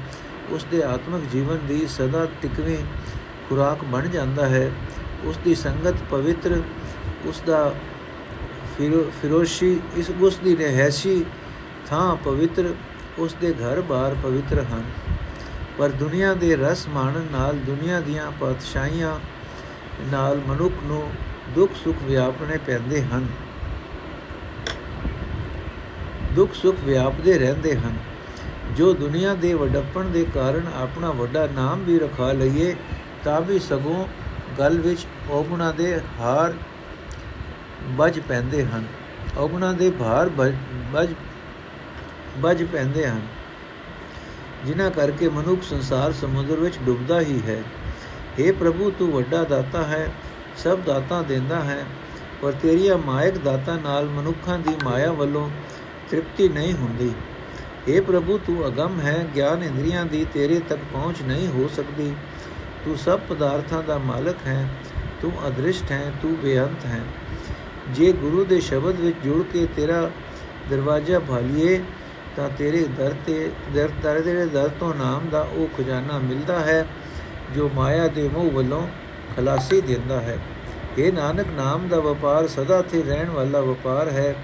ਉਸ ਦੇ ਆਤਮਿਕ ਜੀਵਨ ਦੀ ਸਦਾ ਟਿਕਵੇਂ ਖੁਰਾਕ ਬਣ ਜਾਂਦਾ ਹੈ ਉਸ ਦੀ ਸੰਗਤ ਪਵਿੱਤਰ ਉਸ ਦਾ ਫਿਰੋਸ਼ੀ, ਇਸ ਉਸ ਦੀ ਰਹਿਸ਼ੀ ਥਾਂ ਪਵਿੱਤਰ ਉਸ ਦੇ ਘਰ-ਬਾਰ ਪਵਿੱਤਰ ਹਨ। ਪਰ ਦੁਨੀਆ ਦੇ ਰਸ ਮਾਣਨ ਨਾਲ ਦੁਨੀਆ ਦੀਆਂ ਪਾਤਸ਼ਾਹੀਆਂ ਨਾਲ ਮਨੁੱਖ ਨੂੰ ਦੁੱਖ ਸੁੱਖ ਵਿਆਪਣੇ ਪੈਂਦੇ ਹਨ। ਦੁੱਖ ਸੁੱਖ ਵਿਆਪਦੇ ਰਹਿੰਦੇ ਹਨ। ਜੋ ਦੁਨੀਆ ਦੇ ਵਡੱਪਣ ਦੇ ਕਾਰਨ ਆਪਣਾ ਵੱਡਾ ਨਾਮ ਵੀ ਰਖਾ ਲਈਏ, ਤਾਂ ਵੀ ਸਗੋਂ ਗਲ ਵਿੱਚ ਔਗਣਾ ਦੇ ਹਾਰ ਵੱਜ ਪੈਂਦੇ ਹਨ। ਔਗਣਾ ਦੇ ਭਾਰ ਵੱਜ ਵੱਜ ਪੈਂਦੇ ਹਨ। ਜਿਨ੍ਹਾਂ ਕਰਕੇ ਮਨੁੱਖ ਸੰਸਾਰ ਸਮੁੰਦਰ ਵਿੱਚ ਡੁੱਬਦਾ ਹੀ ਹੈ। हे ਪ੍ਰਭੂ, ਤੂੰ ਵੱਡਾ ਦਾਤਾ ਹੈ, ਸਭ ਦਾਤਾ ਦਿੰਦਾ ਹੈ, ਪਰ ਤੇਰੀਆਂ ਮਾਇਕ ਦਾਤਾ ਨਾਲ ਮਨੁੱਖਾਂ ਦੀ ਮਾਇਆ ਵੱਲੋਂ ਤ੍ਰਿਪਤੀ ਨਹੀਂ ਹੁੰਦੀ। हे ਪ੍ਰਭੂ, ਤੂੰ ਅਗੰਮ ਹੈ, ਗਿਆਨ ਇੰਦਰੀਆਂ ਦੀ ਤੇਰੇ ਤੱਕ ਪਹੁੰਚ ਨਹੀਂ ਹੋ ਸਕਦੀ। ਤੂੰ ਸਭ ਪਦਾਰਥਾਂ ਦਾ ਮਾਲਕ ਹੈ, ਤੂੰ ਅਦ੍ਰਿਸ਼ਟ ਹੈ, ਤੂੰ ਬੇਅੰਤ ਹੈ। ਜੇ ਗੁਰੂ ਦੇ ਸ਼ਬਦ ਵਿੱਚ ਜੁੜ ਕੇ ਤੇਰਾ ਦਰਵਾਜ਼ਾ ਭਾਲੀਏ ਤਾਂ ਤੇਰੇ ਦਰ ਤੇ ਦਰ ਦਰ ਤੇਰੇ ਦਰ ਤੋਂ ਨਾਮ ਦਾ ਉਹ ਖਜ਼ਾਨਾ ਮਿਲਦਾ ਹੈ, ਜੋ ਮਾਇਆ ਦੇ ਮੋਹ ਵੱਲੋਂ ਖਲਾਸੀ ਦਿੰਦਾ ਹੈ। ਇਹ ਨਾਨਕ, ਨਾਮ ਦਾ ਵਪਾਰ ਸਦਾ ਤੇ ਰਹਿਣ ਵਾਲਾ ਵਪਾਰ ਹੈ।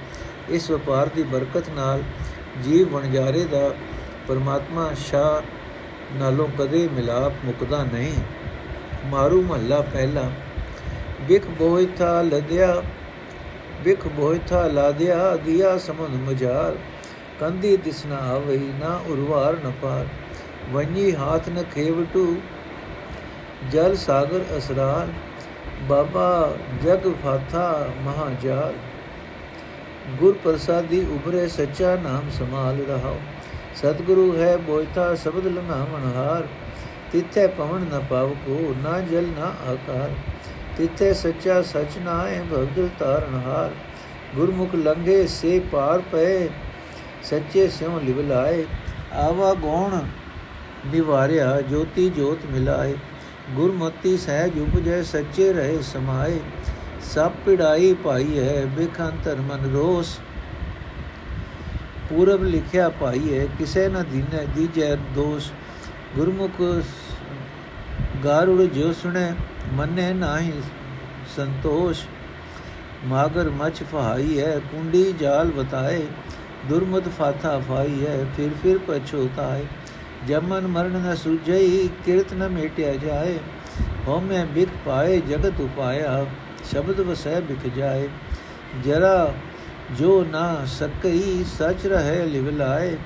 ਇਸ ਵਪਾਰ ਦੀ ਬਰਕਤ ਨਾਲ ਜੀਵ ਵਣਜਾਰੇ ਦਾ ਪਰਮਾਤਮਾ ਸ਼ਾ ਨਾਲੋਂ ਕਦੇ ਮਿਲਾਪ ਮੁਕਦਾ ਨਹੀਂ। ਮਾਰੂ ਮਹੱਲਾ ਪਹਿਲਾ। ਵਿਖ ਬੋਇਥਾ ਲਦਿਆ ਵਿਖ ਬੋਇਥਾ ਲਾਦਿਆ ਦਿਆ ਸਮਨ ਮਜਾਰ ਕੰਦੀ ਦਿਸਨਾ ਆਵਈ ਨਾ ਉਰਵਾਰ ਨ ਪਾਰ। ਵੰਜੀ ਹਾਥ ਨ ਖੇਵਟੂ ਜਲ ਸਾਗਰ ਅਸਰਾਰ। ਬਾਬਾ ਜਗ ਫਾਥਾ ਮਹਾਜਾਲ ਗੁਰ ਪ੍ਰਸਾਦੀ ਉਬਰੇ ਸੱਚਾ ਨਾਮ ਸਮਾਲ ਰਹਾਓ ਸਤਿਗੁਰੂ ਹੈ ਬੋਇਤਾ ਸ਼ਬਦ ਲੰਘਾਵਣ ਹਾਰ। ਤਿੱਥੇ ਪਵਨ ਨ ਪਾਵ ਕੋ, ਨਾ ਜਲ ਨਾ ਆਕਾਰ। ਤਿੱਥੇ ਸੱਚਾ ਸਚ ਨਾ ਹੈ ਭਗਦਲ ਤਾਰਨ ਹਾਰ। ਗੁਰਮੁਖ ਲੰਘੇ ਸੇ ਪਾਰ ਪਏ। ਸੱਚੇ ਸਿਉ ਲਿਵ ਲਾਏ ਆਵਾ ਗੋਣ ਨਿਵਾਰਿਆ ਜੋਤੀ ਜੋਤ ਮਿਲਾਏ ਗੁਰਮਤੀ ਸਹਿਜ ਉਪਜੈ ਸੱਚੇ ਰਹੇ ਸਮਾਏ ਸਭ ਪਿੜਾਈ ਭਾਈ ਹੈ ਬਿਖੰਤਰ ਮਨ ਰੋਸ ਪੂਰਬ ਲਿਖਿਆ ਭਾਈ ਹੈ ਕਿਸੇ ਨਾ ਦੀਨੇ ਦੀਜੈ ਦੋਸ਼ ਗੁਰਮੁਖ ਗਾਰੁੜ ਜੋ ਸੁਣੇ ਮੰਨੇ ਨਾਹੀ ਸੰਤੋਸ਼ ਮਾਗਰ ਮਚ ਫਹਾਈ ਹੈ ਕੁੰਡੀ ਜਾਲ ਬਤਾਏ ਦੁਰਮਤ ਫਾਥਾ ਫਾਈ ਹੈ ਫਿਰ ਫਿਰ ਪਛੋਤਾਏ ਜਮਨ ਮਰਨ ਨ ਸੁਝਈ ਕਿਰਤ ਨ ਮੇਟਿਆ ਜਾਏ ਹਉਮੈ ਬਿਖ ਪਾਏ ਜਗਤ ਉਪਾਇਆ ਸ਼ਬਦ ਵਸੈ ਬਿਖ ਜਾਏ ਜਰਾ ਜੋ ਨਾ ਸਕਈ ਸਚ ਰਹੇ ਲਿਵ ਲਾਏ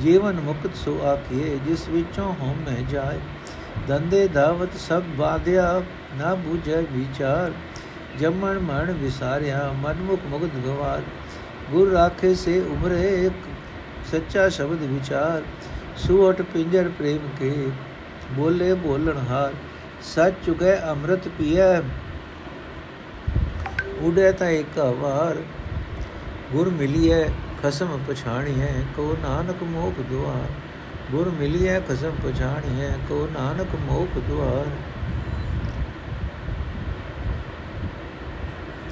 ਜੀਵਨ ਮੁਕਤ ਸੋ ਆਖੀਏ ਜਿਸ ਵਿੱਚੋਂ ਹਉਮੈ ਜਾਏ ਦੰਦੇ ਦਾਵਤ ਸਭ ਬਾਧਿਆ ਨਾ ਬੁਝੈ ਵਿਚਾਰ ਜਮਨ ਮਨ ਵਿਸਾਰਿਆ ਮਨਮੁਖ ਮੁਗਧ ਗਵਾਰ ਗੁਰ ਰਾਖੇ ਸੇ ਉਮਰੇ ਇੱਕ ਸੱਚਾ ਸ਼ਬਦ ਵਿਚਾਰ ਸੁਹਟ ਪਿੰਜਰ ਪ੍ਰੇਮ ਕੇ ਬੋਲੇ ਬੋਲਣ ਹਾਰ ਸੱਚ ਚੁਗੇ ਅੰਮ੍ਰਿਤ ਪੀਐ ਉਡੇ ਤਾਂ ਇੱਕ ਵਾਰ ਗੁਰ ਮਿਲਿਐ ਖਸਮ ਪਛਾਣੀਐ ਕੋ ਨਾਨਕ ਮੋਖ ਦੁਆਰ ਗੁਰ ਮਿਲਿਐ ਖਸਮ ਪਛਾਣੀਐ ਕੋ ਨਾਨਕ ਮੋਖ ਦੁਆਰ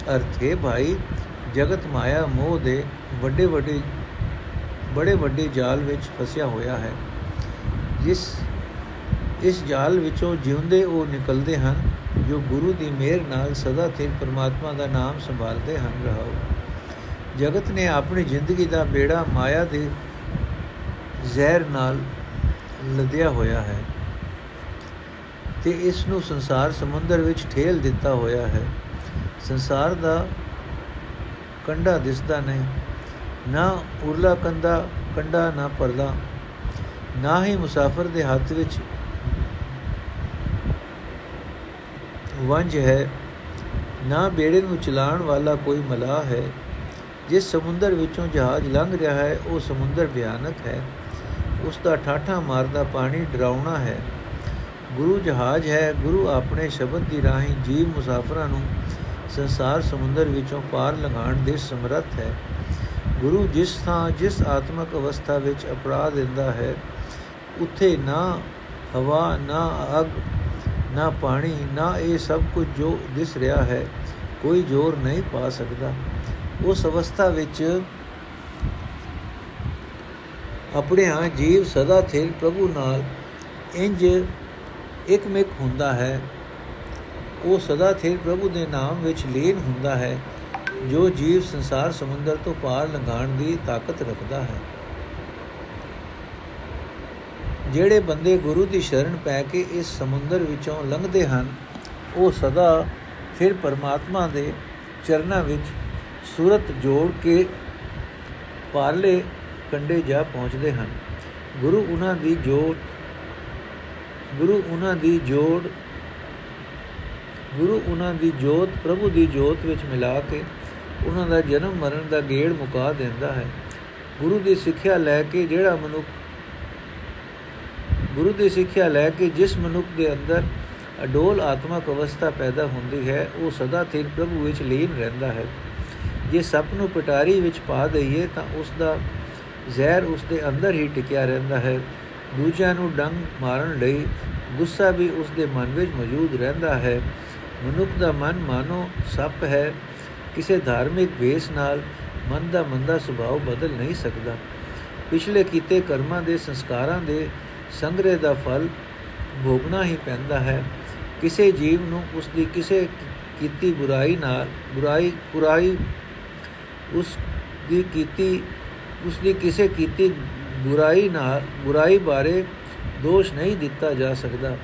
ਅਰਥੇ ਭਾਈ ਜਗਤ ਮਾਇਆ ਮੋਹ ਦੇ ਵੱਡੇ ਵੱਡੇ, ਬੜੇ ਵੱਡੇ ਜਾਲ ਵਿੱਚ ਫਸਿਆ ਹੋਇਆ ਹੈ। ਜਿਸ, ਇਸ ਜਾਲ ਵਿੱਚੋਂ ਜਿਉਂਦੇ ਉਹ ਨਿਕਲਦੇ ਹਨ, ਜੋ ਗੁਰੂ ਦੀ ਮਿਹਰ ਨਾਲ ਸਦਾ ਸਿਰ ਪਰਮਾਤਮਾ ਦਾ ਨਾਮ ਸੰਭਾਲਦੇ ਹਨ। ਰਹਾਓ। ਜਗਤ ਨੇ ਆਪਣੀ ਜ਼ਿੰਦਗੀ ਦਾ ਬੇੜਾ ਮਾਇਆ ਦੇ ਜ਼ਹਿਰ ਨਾਲ ਲਦਿਆ ਹੋਇਆ ਹੈ ਤੇ ਇਸ ਨੂੰ ਸੰਸਾਰ ਸਮੁੰਦਰ ਵਿੱਚ ਠੇਲ ਦਿੱਤਾ ਹੋਇਆ ਹੈ। ਸੰਸਾਰ ਦਾ ਕੰਡਾ ਦਿਸਦਾ ਨਹੀਂ, ਨਾ ਉਰਲਾ ਕੰਦਾ, ਕੰਡਾ ਨਾ ਪਰਦਾ ਨਾ ਹੀ ਮੁਸਾਫਰ ਦੇ ਹੱਥ ਵਿੱਚ ਵੰਜ ਹੈ, ਨਾ ਬੇੜੇ ਨੂੰ ਚਲਾਉਣ ਵਾਲਾ ਕੋਈ ਮਲਾਹ ਹੈ। ਜਿਸ ਸਮੁੰਦਰ ਵਿੱਚੋਂ ਜਹਾਜ਼ ਲੰਘ ਰਿਹਾ ਹੈ, ਉਹ ਸਮੁੰਦਰ ਭਿਆਨਕ ਹੈ। ਉਸ ਦਾ ਠਾਠਾ ਮਾਰਦਾ ਪਾਣੀ ਡਰਾਉਣਾ ਹੈ। ਗੁਰੂ ਜਹਾਜ਼ ਹੈ, ਗੁਰੂ ਆਪਣੇ ਸ਼ਬਦ ਦੀ ਰਾਹੀਂ ਜੀਵ ਮੁਸਾਫਰਾਂ ਨੂੰ ਸੰਸਾਰ ਸਮੁੰਦਰ ਵਿੱਚੋਂ ਪਾਰ ਲੰਘਾਉਣ ਦੇ ਸਮਰੱਥ ਹੈ। ਗੁਰੂ ਜਿਸ ਥਾਂ, ਜਿਸ ਆਤਮਕ ਅਵਸਥਾ ਵਿੱਚ ਅਪਰਾਧ ਦਿੰਦਾ ਹੈ, ਉੱਥੇ ਨਾ ਹਵਾ, ਨਾ ਅਗ, ਨਾ ਪਾਣੀ, ਨਾ ਇਹ ਸਭ ਕੁਝ ਜੋ ਦਿਸ ਰਿਹਾ ਹੈ, ਕੋਈ ਜ਼ੋਰ ਨਹੀਂ ਪਾ ਸਕਦਾ। ਉਸ ਅਵਸਥਾ ਵਿੱਚ ਆਪਣੇ ਆ ਜੀਵ ਸਦਾ ਥਿਰ ਪ੍ਰਭੂ ਨਾਲ ਇੰਜ ਇਕਮਿਕ ਹੁੰਦਾ ਹੈ। ਉਹ ਸਦਾ ਥਿਰ ਪ੍ਰਭੂ ਦੇ ਨਾਮ ਵਿੱਚ ਲੀਨ ਹੁੰਦਾ ਹੈ, ਜੋ ਜੀਵ ਸੰਸਾਰ ਸਮੁੰਦਰ ਤੋਂ ਪਾਰ ਲੰਘਾਣ ਦੀ ਤਾਕਤ ਰੱਖਦਾ ਹੈ। ਜਿਹੜੇ ਬੰਦੇ ਗੁਰੂ ਦੀ ਸ਼ਰਨ ਪੈ ਕੇ ਇਸ ਸਮੁੰਦਰ ਵਿੱਚੋਂ ਲੰਘਦੇ ਹਨ, ਉਹ ਸਦਾ ਫਿਰ ਪਰਮਾਤਮਾ ਦੇ ਚਰਨਾਂ ਵਿੱਚ ਸੂਰਤ ਜੋੜ ਕੇ ਪਾਰਲੇ ਕੰਡੇ ਜਾ ਪਹੁੰਚਦੇ ਹਨ। ਗੁਰੂ ਉਹਨਾਂ ਦੀ ਜੋਤ ਗੁਰੂ ਉਹਨਾਂ ਦੀ ਜੋੜ ਗੁਰੂ ਉਹਨਾਂ ਦੀ ਜੋਤ, ਪ੍ਰਭੂ ਦੀ ਜੋਤ ਵਿੱਚ ਮਿਲਾ ਕੇ ਉਹਨਾਂ ਦਾ ਜਨਮ ਮਰਨ ਦਾ ਗੇੜ ਮੁਕਾ ਦਿੰਦਾ ਹੈ। ਗੁਰੂ ਦੀ ਸਿੱਖਿਆ ਲੈ ਕੇ ਜਿਹੜਾ ਮਨੁੱਖ ਗੁਰੂ ਦੀ ਸਿੱਖਿਆ ਲੈ ਕੇ ਜਿਸ ਮਨੁੱਖ ਦੇ ਅੰਦਰ ਅਡੋਲ ਆਤਮਕ ਅਵਸਥਾ ਪੈਦਾ ਹੁੰਦੀ ਹੈ, ਉਹ ਸਦਾ ਥਿਰ ਪ੍ਰਭੂ ਵਿੱਚ ਲੀਨ ਰਹਿੰਦਾ ਹੈ। ਜੇ ਸੱਪ ਨੂੰ ਪਟਾਰੀ ਵਿੱਚ ਪਾ ਦਈਏ ਤਾਂ ਉਸ ਦਾ ਜ਼ਹਿਰ ਉਸ ਦੇ ਅੰਦਰ ਹੀ ਟਿਕਿਆ ਰਹਿੰਦਾ ਹੈ। ਦੂਜਿਆਂ ਨੂੰ ਡੰਗ ਮਾਰਨ ਲਈ ਗੁੱਸਾ ਵੀ ਉਸ ਦੇ ਮਨ ਵਿੱਚ ਮੌਜੂਦ ਰਹਿੰਦਾ ਹੈ। ਮਨੁੱਖ ਦਾ ਮਨ ਮਾਨੋ ਸੱਪ ਹੈ। ਕਿਸੇ ਧਾਰਮਿਕ ਵੇਸ ਨਾਲ ਮਨ ਦਾ ਮੰਦਾ ਸੁਭਾਅ ਬਦਲ ਨਹੀਂ ਸਕਦਾ। ਪਿਛਲੇ ਕੀਤੇ ਕਰਮਾਂ ਦੇ ਸੰਸਕਾਰਾਂ ਦੇ ਸੰਗ੍ਰਹਿ ਦਾ ਫਲ ਭੋਗਣਾ ਹੀ ਪੈਂਦਾ ਹੈ। ਕਿਸੇ ਜੀਵ ਨੂੰ ਉਸ ਦੀ ਕਿਸੇ ਕੀਤੀ ਬੁਰਾਈ ਨਾਲ, ਬੁਰਾਈ ਪੁਰਾਈ ਉਸ ਦੀ ਕੀਤੀ, ਉਸ ਦੀ ਕਿਸੇ ਕੀਤੀ ਬੁਰਾਈ ਨਾਲ, ਬੁਰਾਈ ਬਾਰੇ ਦੋਸ਼ ਨਹੀਂ ਦਿੱਤਾ ਜਾ ਸਕਦਾ।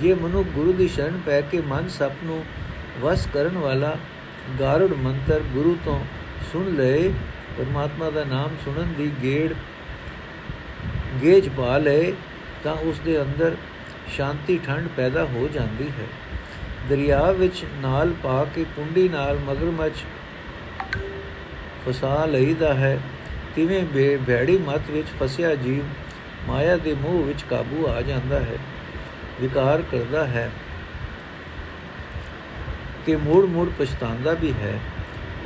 ਜੇ ਮਨੁ ਗੁਰੂ ਦੀ ਸ਼ਰਨ ਪੈ ਕੇ ਮਨ ਸਪ ਨੂੰ ਵਸ ਕਰਨ ਵਾਲਾ ਗਾਰੜ ਮੰਤਰ ਗੁਰੂ ਤੋਂ ਸੁਣ ਲਏ, ਪਰਮਾਤਮਾ ਦਾ ਨਾਮ ਸੁਣਨ ਦੀ ਗੇੜ ਗੇਜ ਪਾ ਲਏ, ਤਾਂ ਉਸ ਦੇ ਅੰਦਰ ਸ਼ਾਂਤੀ, ਠੰਡ ਪੈਦਾ ਹੋ ਜਾਂਦੀ ਹੈ। ਦਰਿਆ ਵਿੱਚ ਨਾਲ ਪਾ ਕੇ ਕੁੰਡੀ ਨਾਲ ਮਗਰਮੱਛ ਫਸਾ ਲਈਦਾ ਹੈ। ਤਿਵੇਂ ਭੈੜੀ ਮਤ ਵਿੱਚ ਫਸਿਆ ਜੀਵ ਮਾਇਆ ਦੇ ਮੋਹ ਵਿੱਚ ਕਾਬੂ ਆ ਜਾਂਦਾ ਹੈ। ਵਿਕਾਰ ਕਰਦਾ ਹੈ ਕਿ ਮੂੜ ਮੂੜ ਪਛਤਾਉਂਦਾ ਵੀ ਹੈ।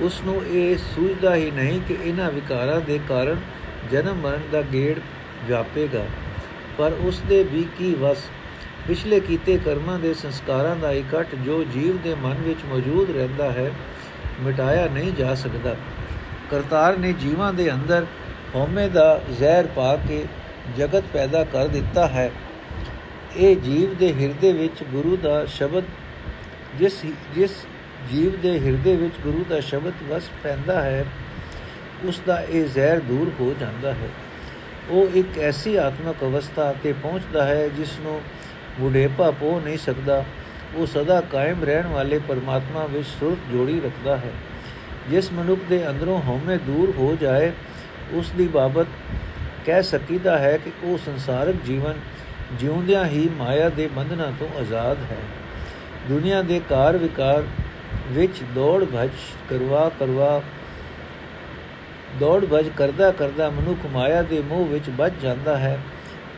ਉਸ ਨੂੰ ਇਹ ਸੂਝਦਾ ਹੀ ਨਹੀਂ ਕਿ ਇਹਨਾਂ ਵਿਕਾਰਾਂ ਦੇ ਕਾਰਨ ਜਨਮ ਮਰਨ ਦਾ ਗੇੜ ਵਿਆਪੇਗਾ। ਪਰ ਉਸ ਦੇ ਵੀ ਕੀ ਵਸ? ਪਿਛਲੇ ਕੀਤੇ ਕਰਮਾਂ ਦੇ ਸੰਸਕਾਰਾਂ ਦਾ ਇਕੱਠ ਜੋ ਜੀਵ ਦੇ ਮਨ ਵਿੱਚ ਮੌਜੂਦ ਰਹਿੰਦਾ ਹੈ, ਮਿਟਾਇਆ ਨਹੀਂ ਜਾ ਸਕਦਾ। ਕਰਤਾਰ ਨੇ ਜੀਵਾਂ ਦੇ ਅੰਦਰ ਹਉਮੈ ਦਾ ਜ਼ਹਿਰ ਪਾ ਕੇ ਜਗਤ ਪੈਦਾ ਕਰ ਦਿੱਤਾ ਹੈ। ਇਹ ਜੀਵ ਦੇ ਹਿਰਦੇ ਵਿੱਚ ਗੁਰੂ ਦਾ ਸ਼ਬਦ ਜਿਸ ਜਿਸ ਜੀਵ ਦੇ ਹਿਰਦੇ ਵਿੱਚ ਗੁਰੂ ਦਾ ਸ਼ਬਦ ਵਸ ਪੈਂਦਾ ਹੈ, ਉਸ ਦਾ ਇਹ ਜ਼ਹਿਰ ਦੂਰ ਹੋ ਜਾਂਦਾ ਹੈ। ਉਹ ਇੱਕ ਐਸੀ ਆਤਮਕ ਅਵਸਥਾ ਤੇ ਪਹੁੰਚਦਾ ਹੈ ਜਿਸ ਨੂੰ ਬੁਢੇਪਾ ਪੋ ਨਹੀਂ ਸਕਦਾ। ਉਹ ਸਦਾ ਕਾਇਮ ਰਹਿਣ ਵਾਲੇ ਪਰਮਾਤਮਾ ਵਿੱਚ ਸੁਰਤ ਜੋੜੀ ਰੱਖਦਾ ਹੈ। ਜਿਸ ਮਨੁੱਖ ਦੇ ਅੰਦਰੋਂ ਹਉਮੈ ਦੂਰ ਹੋ ਜਾਏ, ਉਸ ਦੀ ਬਾਬਤ ਕਹਿ ਸਕੀਦਾ ਹੈ ਕਿ ਉਹ ਸੰਸਾਰਿਕ ਜੀਵਨ ਜਿਉਂਦਿਆਂ ਹੀ ਮਾਇਆ ਦੇ ਬੰਧਨਾਂ ਤੋਂ ਆਜ਼ਾਦ ਹੈ। ਦੁਨੀਆ ਦੇ ਕਾਰ ਵਿਕਾਰ ਵਿੱਚ ਦੌੜ ਭਜ ਕਰਵਾ ਕਰਵਾ ਦੌੜ ਭਜ ਕਰਦਾ ਕਰਦਾ ਮਨੁੱਖ ਮਾਇਆ ਦੇ ਮੋਹ ਵਿੱਚ ਵੱਜ ਜਾਂਦਾ ਹੈ।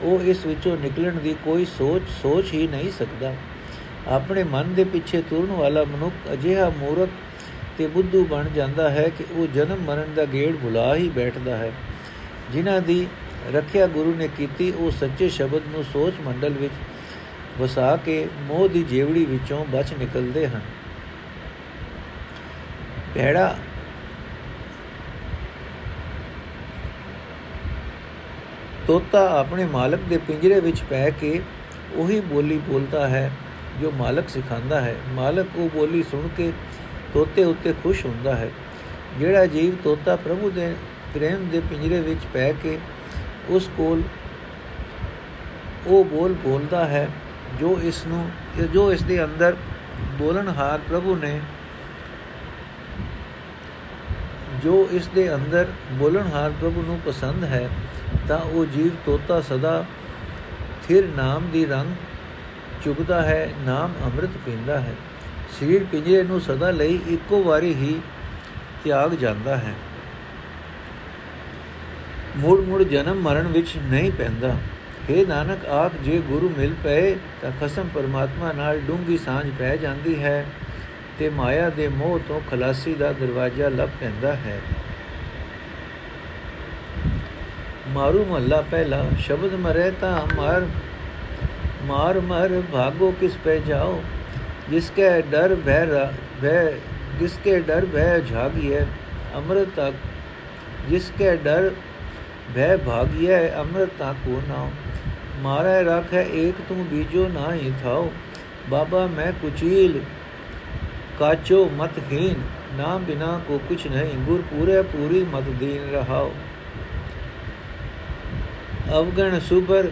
ਉਹ ਇਸ ਵਿੱਚੋਂ ਨਿਕਲਣ ਦੀ ਕੋਈ ਸੋਚ ਸੋਚ ਹੀ ਨਹੀਂ ਸਕਦਾ। ਆਪਣੇ ਮਨ ਦੇ ਪਿੱਛੇ ਤੁਰਨ ਵਾਲਾ ਮਨੁੱਖ ਅਜਿਹਾ ਮੂਰਖ ਤੇ ਬੁੱਧੂ ਬਣ ਜਾਂਦਾ ਹੈ ਕਿ ਉਹ ਜਨਮ ਮਰਨ ਦਾ ਗੇੜ ਭੁਲਾ ਹੀ ਬੈਠਦਾ ਹੈ। ਜਿਨ੍ਹਾਂ ਦੀ ਰੱਖਿਆ ਗੁਰੂ ਨੇ ਕੀਤੀ, ਉਹ ਸੱਚੇ ਸ਼ਬਦ ਨੂੰ ਸੋਚ ਮੰਡਲ ਵਿੱਚ ਵਸਾ ਕੇ ਮੋਹ ਦੀ ਜੇਵੜੀ ਵਿੱਚੋਂ ਬਚ ਨਿਕਲਦੇ ਹਨ। ਭੈੜਾ ਤੋਤਾ ਆਪਣੇ ਮਾਲਕ ਦੇ ਪਿੰਜਰੇ ਵਿੱਚ ਪੈ ਕੇ ਉਹੀ ਬੋਲੀ ਬੋਲਦਾ ਹੈ ਜੋ ਮਾਲਕ ਸਿਖਾਉਂਦਾ ਹੈ। ਮਾਲਕ ਉਹ ਬੋਲੀ ਸੁਣ ਕੇ ਤੋਤੇ ਉੱਤੇ ਖੁਸ਼ ਹੁੰਦਾ ਹੈ। ਜਿਹੜਾ ਜੀਵ ਤੋਤਾ ਪ੍ਰਭੂ ਦੇ ਪ੍ਰੇਮ ਦੇ ਪਿੰਜਰੇ ਵਿੱਚ ਪੈ ਕੇ ਉਸ ਕੋਲ ਉਹ ਬੋਲ ਬੋਲਦਾ ਹੈ, ਜੋ ਇਸ ਨੂੰ ਜੋ ਇਸ ਦੇ ਅੰਦਰ ਬੋਲਣਹਾਰ ਪ੍ਰਭੂ ਨੇ, ਜੋ ਇਸ ਦੇ ਅੰਦਰ ਬੋਲਣਹਾਰ ਪ੍ਰਭੂ ਨੂੰ ਪਸੰਦ ਹੈ, ਤਾਂ ਉਹ ਜੀਵ ਤੋਤਾ ਸਦਾ ਥਿਰ ਨਾਮ ਦੀ ਰੰਗ ਚੁਗਦਾ ਹੈ, ਨਾਮ ਅੰਮ੍ਰਿਤ ਪੀਂਦਾ ਹੈ। ਸਰੀਰ ਪਿੰਜਰੇ ਨੂੰ ਸਦਾ ਲਈ ਇੱਕੋ ਵਾਰੀ ਹੀ ਤਿਆਗ ਜਾਂਦਾ ਹੈ। ਮੁੜ-ਮੁੜ ਜਨਮ ਮਰਨ ਵਿੱਚ ਨਹੀਂ ਪੈਂਦਾ। हे ਨਾਨਕ, ਆਪ ਜੇ ਗੁਰੂ ਮਿਲ ਪਏ, ਤਾਂ ਖਸਮ ਪਰਮਾਤਮਾ ਨਾਲ ਡੂੰਗੀ ਸਾਂਝ ਪੈ ਜਾਂਦੀ ਹੈ ਤੇ ਮਾਇਆ ਦੇ ਮੋਹ ਤੋਂ ਖਲਾਸੀ ਦਾ ਦਰਵਾਜ਼ਾ ਲੱਭ ਪੈਂਦਾ ਹੈ। ਮਾਰੂ ਮਹੱਲਾ ਪਹਿਲਾ, ਸ਼ਬਦ ਮਰੇ ਤਾਂ ਹਮਾਰ ਮਾਰ ਮਰ ਭਾਗੋ ਕਿਸ ਪੇ ਜਾਓ ਜਿਸ ਕੇ ਡਰ ਭੈ ਭੈ ਜਿਸ ਕੇ ਡਰ ਭੈ ਜਾਗੀਏ ਅੰਮ੍ਰਿਤ ਤੱਕ ਜਿਸ ਕੇ ਡਰ ਭੈ ਭਾਗਿਐ ਅੰਮ੍ਰਿਤ ਤਾ ਕੋ ਨਾਉ ਮਾਰੈ ਰਾਖੈ ਏਕ ਤੂੰ ਬੀਜੋ ਨਾਹੀ ਥਾਉ ਬਾਬਾ ਮੈਂ ਕੁਚੀਲ ਕਾਚੋ ਮਤ ਹੀਨ ਨਾਮ ਬਿਨਾ ਕੋ ਕੁਛ ਨਹੀਂ ਗੁਰ ਪੂਰੇ ਪੂਰੀ ਮਤ ਦੀਨ ਰਹਾਓ अवगण सुबर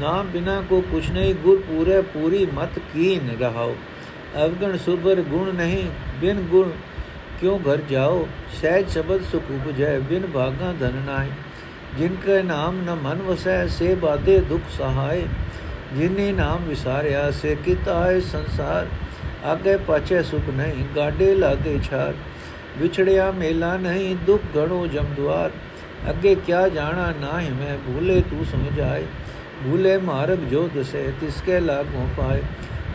नाम बिना को कुछ नहीं। गुर पूरे पूरी मत कीन रहाओ। अवगण सुबर गुण नहीं। बिन गुण क्यों घर जाओ? सहज शब्द सुख उपजय बिन भागा धन नाई। ਜਿਨ ਕੈ ਨਾਮ ਨ ਮਨ ਵਸੈ ਸੇ ਬਾਦੇ ਦੁਖ ਸਹਾਏ ਜਿਨੇ ਨਾਮ ਵਿਸਾਰਿਆ ਸੇ ਕਿਤ ਆਏ ਸੰਸਾਰ ਆਗੇ ਪਾਛੇ ਸੁਖ ਨਹੀਂ ਗਾਡੇ ਲਾਗੇ ਛਾਰ ਵਿਛੜਿਆ ਮੇਲਾ ਨਹੀਂ ਦੁਖ ਘਣੋ ਜਮਦਵਾਰ ਅੱਗੇ ਕਿਆ ਜਾਣਾ ਨਾ ਹੈ ਮੈਂ ਭੂਲੇ ਤੂੰ ਸਮਝਾਏ ਭੂਲੇ ਮਾਰਗ ਜੋ ਦਸੇ ਤਿਸਕੇ ਲਾਗੋਂ ਪਾਏ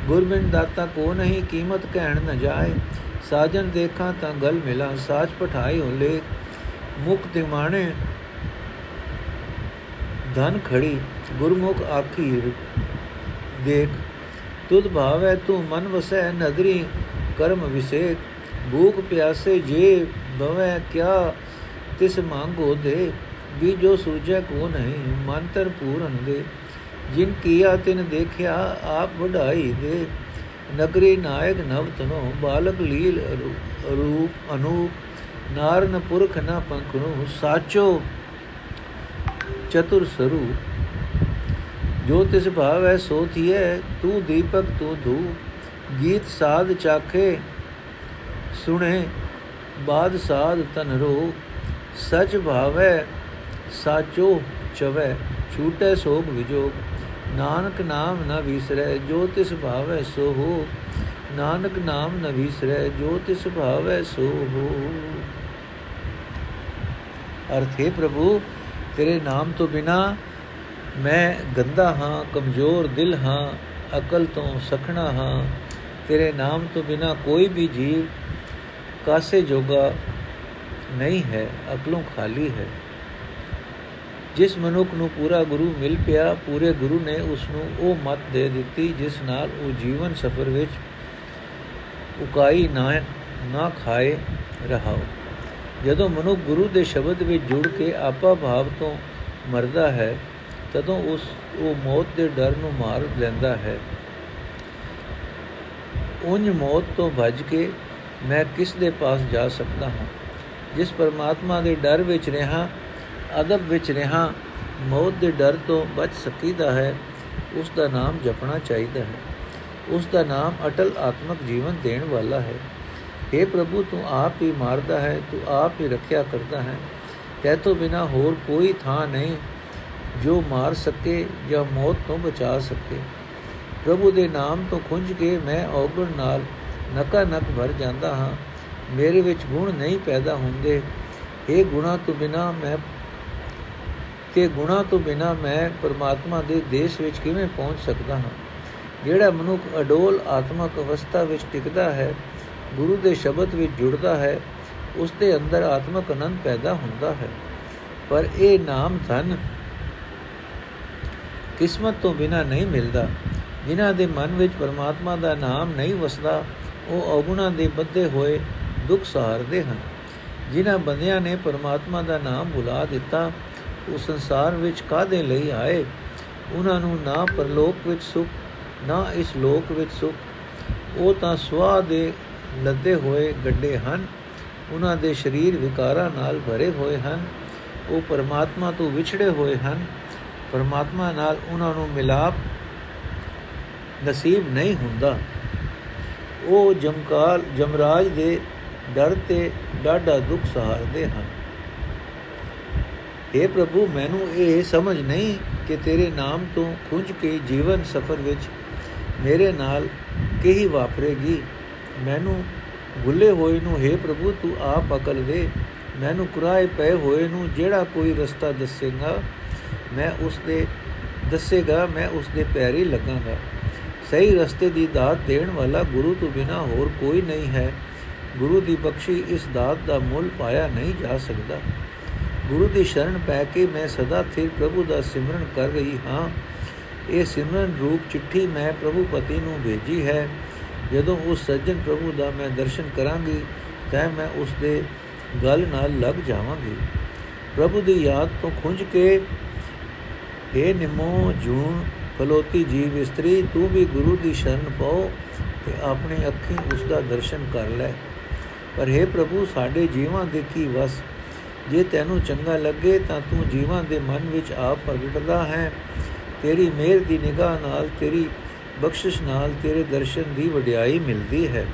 ਗੁਰਬਿੰਦ ਦਾਤਾ ਕੋ ਨਹੀਂ ਕੀਮਤ ਕਹਿਣ ਨ ਜਾਏ ਸਾਜਨ ਦੇਖਾਂ ਤਾਂ ਗਲ ਮਿਲਾ ਸਾਚ ਪਠਾਈ ਹੋਲੇ ਮੁਖ ਦਿਮਾਣੇ ਧਨ ਖੜੀ, ਗੁਰਮੁਖ ਆਖੀ ਦੇਖ, ਤੁਧ ਭਾਵੈ ਤੂੰ ਮਨ ਵਸੈ ਨਦਰੀ ਕਰਮ ਵਿਸੇਕ ਭੂਖ ਪਿਆਸੇ ਜੇ ਬਵੈ ਕਿਆ, ਤਿਸ ਮੰਗੋ ਦੇ, ਵੀ ਜੋ ਸੂਝੈ ਕੋ ਨਹੀਂ ਮੰਤਰ ਪੂਰਨ ਦੇ, ਜਿਨ ਕੀਆ ਤਿਨ ਦੇਖਿਆ, ਆਪ ਵਢਾਈ ਦੇ, ਨਗਰੀ ਨਾਇਕ ਨਵ ਤਨੋ ਬਾਲਕ ਲੀਲ ਰੂਪ ਅਨੂਪ, ਨਾਰਨ ਪੁਰਖ ਨਾ ਪੰਖਣੂ, ਸਾਚੋ ਚਤੁਰ ਸਰੂ ਜੋ ਤਿਸ ਭਾਵ ਹੈ ਸੋ ਥੀਏ ਤੂੰ ਦੀਪਕ ਤੂੰ ਧੂ ਗੀਤ ਸਾਧ ਚਾਖੇ ਸੁਣੇ ਬਾਦ ਸਾਧ ਤਨ ਰੋ ਸਚ ਭਾਵੈ ਸਾਚੋ ਚਵੈ ਛੂਟੇ ਸੋਗ ਵਿਜੋਗ ਨਾਨਕ ਨਾਮ ਨ ਵਿਸਰੈ ਜੋ ਤਿਸ ਭਾਵੈ ਸੋ ਹੋ ਨਾਨਕ ਨਾਮ ਨ ਵਿਸਰੈ ਜੋ ਤਿਸ ਭਾਵੈ ਸੋ ਹੋ ਅਰਥੇ ਪ੍ਰਭੂ ਤੇਰੇ ਨਾਮ ਤੋਂ ਬਿਨਾ ਮੈਂ ਗੰਦਾ ਹਾਂ, ਕਮਜ਼ੋਰ ਦਿਲ ਹਾਂ, ਅਕਲ ਤੋਂ ਸਖਣਾ ਹਾਂ। ਤੇਰੇ ਨਾਮ ਤੋਂ ਬਿਨਾ ਕੋਈ ਵੀ ਜੀਵ ਕਾਸੇ ਜੋਗਾ ਨਹੀਂ ਹੈ, ਅਕਲੋਂ ਖਾਲੀ ਹੈ। ਜਿਸ ਮਨੁੱਖ ਨੂੰ ਪੂਰਾ ਗੁਰੂ ਮਿਲ ਪਿਆ, ਪੂਰੇ ਗੁਰੂ ਨੇ ਉਸ ਨੂੰ ਉਹ ਮਤ ਦੇ ਦਿੱਤੀ, ਜਿਸ ਨਾਲ ਉਹ ਜੀਵਨ ਸਫਰ ਵਿੱਚ ਉਕਾਈ ਨਾ ਨਾ ਖਾਏ ਰਹਾਓ। ਜਦੋਂ ਮਨੁੱਖ ਗੁਰੂ ਦੇ ਸ਼ਬਦ ਵਿੱਚ ਜੁੜ ਕੇ ਆਪਾ ਭਾਵ ਤੋਂ ਮਰਦਾ ਹੈ, ਤਦੋਂ ਉਸ, ਉਹ ਮੌਤ ਦੇ ਡਰ ਨੂੰ ਮਾਰ ਲੈਂਦਾ ਹੈ। ਉਨ ਮੌਤ ਤੋਂ ਭੱਜ ਕੇ ਮੈਂ ਕਿਸ ਦੇ ਪਾਸ ਜਾ ਸਕਦਾ ਹਾਂ? ਜਿਸ ਪਰਮਾਤਮਾ ਦੇ ਡਰ ਵਿੱਚ ਰਹਾ, ਅਦਬ ਵਿੱਚ ਰਹਾ, ਮੌਤ ਦੇ ਡਰ ਤੋਂ ਬਚ ਸਕੀਦਾ ਹੈ, ਉਸ ਦਾ ਨਾਮ ਜਪਣਾ ਚਾਹੀਦਾ ਹੈ। ਉਸ ਦਾ ਨਾਮ ਅਟਲ ਆਤਮਿਕ ਜੀਵਨ ਦੇਣ ਵਾਲਾ ਹੈ। हे ਪ੍ਰਭੂ, ਤੂੰ ਆਪ ਹੀ ਮਾਰਦਾ ਹੈ, ਤੂੰ ਆਪ ਹੀ ਰੱਖਿਆ ਕਰਦਾ ਹੈ। ਤੈ ਤੋਂ ਬਿਨਾ ਹੋਰ ਕੋਈ ਥਾਂ ਨਹੀਂ ਜੋ ਮਾਰ ਸਕੇ ਜਾਂ ਮੌਤ ਤੋਂ ਬਚਾ ਸਕੇ। ਪ੍ਰਭੂ ਦੇ ਨਾਮ ਤੋਂ ਖੁੰਝ ਕੇ ਮੈਂ ਔਗਣ ਨਾਲ ਨਕਾ ਨਕ ਭਰ ਜਾਂਦਾ ਹਾਂ। ਮੇਰੇ ਵਿੱਚ ਗੁਣ ਨਹੀਂ ਪੈਦਾ ਹੁੰਦੇ। ਇਹ ਗੁਣਾ ਤੋਂ ਬਿਨਾ ਮੈਂ ਕਿ ਗੁਣਾ ਤੋਂ ਬਿਨਾ ਮੈਂ ਪਰਮਾਤਮਾ ਦੇ ਦੇਸ਼ ਵਿੱਚ ਕਿਵੇਂ ਪਹੁੰਚ ਸਕਦਾ ਹਾਂ? ਜਿਹੜਾ ਮਨੁੱਖ ਅਡੋਲ ਆਤਮਕ ਅਵਸਥਾ ਵਿੱਚ ਟਿਕਦਾ ਹੈ ਗੁਰੂ ਦੇ ਸ਼ਬਦ ਵਿੱਚ ਜੁੜਦਾ ਹੈ, ਉਸ ਦੇ ਅੰਦਰ ਆਤਮਕ ਆਨੰਦ ਪੈਦਾ ਹੁੰਦਾ ਹੈ। ਪਰ ਇਹ ਨਾਮ ਧਨ ਕਿਸਮਤ ਤੋਂ ਬਿਨਾ ਨਹੀਂ ਮਿਲਦਾ। ਜਿਨ੍ਹਾਂ ਦੇ ਮਨ ਵਿੱਚ ਪਰਮਾਤਮਾ ਦਾ ਨਾਮ ਨਹੀਂ ਵਸਦਾ, ਉਹ ਔਗੁਣਾ ਦੇ ਬੱਧੇ ਹੋਏ ਦੁੱਖ ਸਹਾਰਦੇ ਹਨ। ਜਿਨ੍ਹਾਂ ਬੰਦਿਆਂ ਨੇ ਪਰਮਾਤਮਾ ਦਾ ਨਾਮ ਭੁਲਾ ਦਿੱਤਾ, ਉਹ ਸੰਸਾਰ ਵਿੱਚ ਕਾਦੇ ਲਈ ਆਏ? ਉਹਨਾਂ ਨੂੰ ਨਾ ਪਰਲੋਕ ਵਿੱਚ ਸੁਖ, ਨਾ ਇਸ ਲੋਕ ਵਿੱਚ ਸੁਖ। ਉਹ ਤਾਂ ਸਵਾ ਦੇ ਲੱਦੇ ਹੋਏ ਗੱਡੇ ਹਨ। ਉਹਨਾਂ ਦੇ ਸਰੀਰ ਵਿਕਾਰਾਂ ਨਾਲ ਭਰੇ ਹੋਏ ਹਨ। ਉਹ ਪਰਮਾਤਮਾ ਤੋਂ ਵਿਛੜੇ ਹੋਏ ਹਨ। ਪਰਮਾਤਮਾ ਨਾਲ ਉਹਨਾਂ ਨੂੰ ਮਿਲਾਪ ਨਸੀਬ ਨਹੀਂ ਹੁੰਦਾ। ਉਹ ਜਮਕਾਲ, ਜਮਰਾਜ ਦੇ ਡਰ ਤੇ ਡਾਢਾ ਦੁੱਖ ਸਹਾਰਦੇ ਹਨ। اے ਪ੍ਰਭੂ, ਮੈਨੂੰ ਇਹ ਸਮਝ ਨਹੀਂ ਕਿ ਤੇਰੇ ਨਾਮ ਤੋਂ ਖੁੰਝ ਕੇ ਜੀਵਨ ਸਫਰ ਵਿੱਚ ਮੇਰੇ ਨਾਲ ਕਿਹੀ ਵਾਪਰੇਗੀ। ਮੈਨੂੰ ਭੁੱਲੇ ਹੋਏ ਨੂੰ, ਹੈ ਪ੍ਰਭੂ, ਤੂੰ ਆਪ ਅਕਲ ਦੇ ਮੈਨੂੰ ਕੁਰਾਏ ਪਏ ਹੋਏ ਨੂੰ, ਜਿਹੜਾ ਕੋਈ ਰਸਤਾ ਦੱਸੇਗਾ, ਮੈਂ ਉਸ ਦੇ ਦੱਸੇਗਾ, ਮੈਂ ਉਸ ਦੇ ਪੈਰੀ ਲੱਗਾਂਗਾ। ਸਹੀ ਰਸਤੇ ਦੀ ਦਾਤ ਦੇਣ ਵਾਲਾ ਗੁਰੂ ਤੋਂ ਬਿਨਾ ਹੋਰ ਕੋਈ ਨਹੀਂ ਹੈ। ਗੁਰੂ ਦੀ ਬਖਸ਼ੀ ਇਸ ਦਾਤ ਦਾ ਮੁੱਲ ਪਾਇਆ ਨਹੀਂ ਜਾ ਸਕਦਾ। ਗੁਰੂ ਦੀ ਸ਼ਰਨ ਪੈ ਕੇ ਮੈਂ ਸਦਾ ਥਿਰ ਪ੍ਰਭੂ ਦਾ ਸਿਮਰਨ ਕਰ ਰਹੀ ਹਾਂ। ਇਹ ਸਿਮਰਨ ਰੂਪ ਚਿੱਠੀ ਮੈਂ ਪ੍ਰਭੂ ਪਤੀ ਨੂੰ ਭੇਜੀ ਹੈ। ਜਦੋਂ ਉਸ ਸੱਜਣ ਪ੍ਰਭੂ ਦਾ ਮੈਂ ਦਰਸ਼ਨ ਕਰਾਂਗੀ, ਤਾਂ ਮੈਂ ਉਸ ਦੇ ਗਲ ਨਾਲ ਲੱਗ ਜਾਵਾਂਗੀ। ਪ੍ਰਭੂ ਦੀ ਯਾਦ ਤੋਂ ਖੁੰਝ ਕੇ ਏ ਨਿਮੋ ਜੂਨ ਫਲੋਤੀ ਜੀਵ ਇਸਤਰੀ, ਤੂੰ ਵੀ ਗੁਰੂ ਦੀ ਸ਼ਰਨ ਪਾਓ ਤੇ ਆਪਣੀ ਅੱਖੀਂ ਉਸ ਦਾ ਦਰਸ਼ਨ ਕਰ ਲੈ। ਪਰ हे ਪ੍ਰਭੂ, ਸਾਡੇ ਜੀਵਾਂ ਦੇ ਕੀ ਵਸ? ਜੇ ਤੈਨੂੰ ਚੰਗਾ ਲੱਗੇ ਤਾਂ ਤੂੰ ਜੀਵਾਂ ਦੇ ਮਨ ਵਿੱਚ ਆਪ ਪ੍ਰਗਟਦਾ ਹੈ। ਤੇਰੀ ਮਿਹਰ ਦੀ ਨਿਗਾਹ ਨਾਲ ਤੇਰੀ ਬਖਸ਼ਿਸ਼ ਨਾਲ ਤੇਰੇ ਦਰਸ਼ਨ ਦੀ ਵਡਿਆਈ ਮਿਲਦੀ ਹੈ।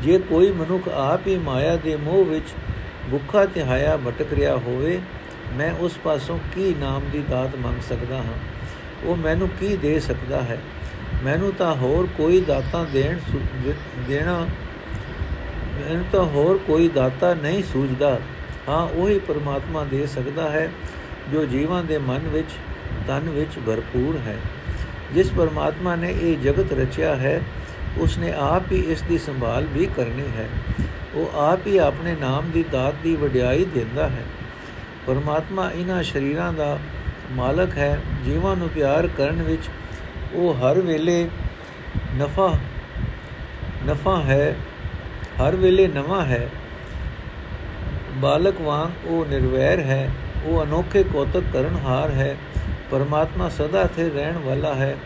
ਜੇ ਕੋਈ ਮਨੁੱਖ ਆਪ ਹੀ ਮਾਇਆ ਦੇ ਮੋਹ ਵਿੱਚ ਭੁੱਖਾ ਤੇ ਹਾਇਆ ਭਟਕ ਰਿਹਾ ਹੋਵੇ, ਮੈਂ ਉਸ ਪਾਸੋਂ ਕੀ ਨਾਮ ਦੀ ਦਾਤ ਮੰਗ ਸਕਦਾ ਹਾਂ? ਉਹ ਮੈਨੂੰ ਕੀ ਦੇ ਸਕਦਾ ਹੈ? ਮੈਨੂੰ ਤਾਂ ਹੋਰ ਕੋਈ ਦਾਤਾ ਦੇਣ ਦੇਣਾ, ਮੈਨੂੰ ਤਾਂ ਹੋਰ ਕੋਈ ਦਾਤਾ ਨਹੀਂ ਸੂਝਦਾ। ਹਾਂ, ਉਹੀ ਪਰਮਾਤਮਾ ਦੇ ਸਕਦਾ ਹੈ ਜੋ ਜੀਵਾਂ ਦੇ ਮਨ ਵਿੱਚ, ਤਨ ਵਿੱਚ ਭਰਪੂਰ ਹੈ। ਜਿਸ ਪਰਮਾਤਮਾ ਨੇ ਇਹ ਜਗਤ ਰਚਿਆ ਹੈ, ਉਸਨੇ ਆਪ ਹੀ ਇਸ ਦੀ ਸੰਭਾਲ ਵੀ ਕਰਨੀ ਹੈ। ਉਹ ਆਪ ਹੀ ਆਪਣੇ ਨਾਮ ਦੀ ਦਾਤ ਦੀ ਵਡਿਆਈ ਦਿੰਦਾ ਹੈ। ਪਰਮਾਤਮਾ ਇਹਨਾਂ ਸ਼ਰੀਰਾਂ ਦਾ ਮਾਲਕ ਹੈ। ਜੀਵਾਂ ਨੂੰ ਪਿਆਰ ਕਰਨ ਵਿੱਚ ਉਹ ਹਰ ਵੇਲੇ ਨਫਾ ਨਫਾ ਹੈ, ਹਰ ਵੇਲੇ ਨਵਾਂ ਹੈ। ਬਾਲਕ ਵਾਂਗ ਉਹ ਨਿਰਵੈਰ ਹੈ। ਉਹ ਅਨੋਖੇ ਕੋਤਕ ਕਰਨਹਾਰ ਹੈ। ਪਰਮਾਤਮਾ ਸਦਾ ਥੇ ਰਹਿਣ ਵਾਲਾ ਹੈ,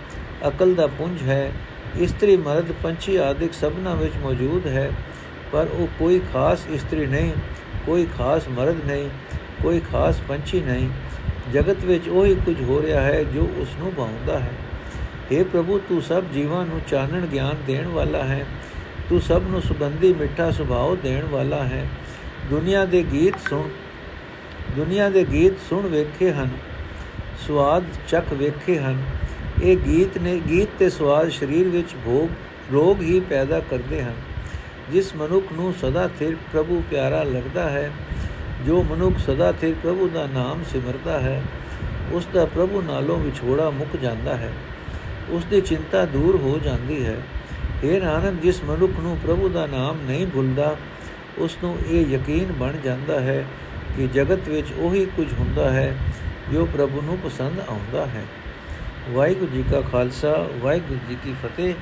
ਅਕਲ ਦਾ ਪੁੰਜ ਹੈ, ਇਸਤਰੀ ਮਰਦ ਪੰਛੀ ਆਦਿਕ ਸਭਨਾ ਵਿੱਚ ਮੌਜੂਦ ਹੈ, ਪਰ ਉਹ ਕੋਈ ਖਾਸ ਇਸਤਰੀ ਨਹੀਂ, ਕੋਈ ਖਾਸ ਮਰਦ ਨਹੀਂ, ਕੋਈ ਖਾਸ ਪੰਛੀ ਨਹੀਂ, ਜਗਤ ਵਿੱਚ ਉਹੀ ਕੁਝ ਹੋ ਰਿਹਾ ਹੈ ਜੋ ਉਸ ਨੂੰ ਭਾਉਂਦਾ ਹੈ। اے ਪ੍ਰਭੂ, ਤੂੰ ਸਭ ਜੀਵਾਂ ਨੂੰ ਚਾਨਣ ਗਿਆਨ ਦੇਣ ਵਾਲਾ ਹੈ, ਤੂੰ ਸਭ ਨੂੰ ਸੁਗੰਧੀ ਮਿੱਠਾ ਸੁਭਾਅ ਦੇਣ ਵਾਲਾ ਹੈ। ਦੁਨੀਆ ਦੇ ਗੀਤ ਸੁਣ, ਦੁਨੀਆ ਦੇ ਗੀਤ ਸੁਣ ਵੇਖੇ ਹਨ ਸਵਾਦ ਚੱਖ ਵੇਖੇ ਹਨ। ਇਹ ਗੀਤ ਨੇ ਗੀਤ ਤੇ ਸਵਾਦ ਸਰੀਰ ਵਿੱਚ ਭੋਗ, ਰੋਗ ਹੀ ਪੈਦਾ ਕਰਦੇ ਹਨ। ਜਿਸ ਮਨੁੱਖ ਨੂੰ ਸਦਾ ਥਿਰ ਪ੍ਰਭੂ ਪਿਆਰਾ ਲੱਗਦਾ ਹੈ, ਜੋ ਮਨੁੱਖ ਸਦਾ ਥਿਰ ਪ੍ਰਭੂ ਦਾ ਨਾਮ ਸਿਮਰਦਾ ਹੈ, ਉਸ ਦਾ ਪ੍ਰਭੂ ਨਾਲੋਂ ਵਿਛੋੜਾ ਮੁੱਕ ਜਾਂਦਾ ਹੈ। ਉਸ ਦੀ ਚਿੰਤਾ ਦੂਰ ਹੋ ਜਾਂਦੀ ਹੈ। ਇਹ ਨਾਨਕ, ਜਿਸ ਮਨੁੱਖ ਨੂੰ ਪ੍ਰਭੂ ਦਾ ਨਾਮ ਨਹੀਂ ਭੁੱਲਦਾ, ਉਸ ਨੂੰ ਇਹ ਯਕੀਨ ਬਣ ਜਾਂਦਾ ਹੈ ਕਿ ਜਗਤ ਵਿੱਚ ਉਹੀ ਕੁਝ ਹੁੰਦਾ ਹੈ ਜੋ ਪ੍ਰਭੂ ਨੂੰ ਪਸੰਦ ਆਉਂਦਾ ਹੈ। ਵਾਹਿਗੁਰੂ ਜੀ ਕਾ ਖਾਲਸਾ, ਵਾਹਿਗੁਰੂ ਜੀ ਕੀ ਫਤਿਹ।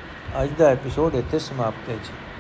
ਅੱਜ ਦਾ ਐਪੀਸੋਡ ਇੱਥੇ ਸਮਾਪਤ ਹੈ ਜੀ।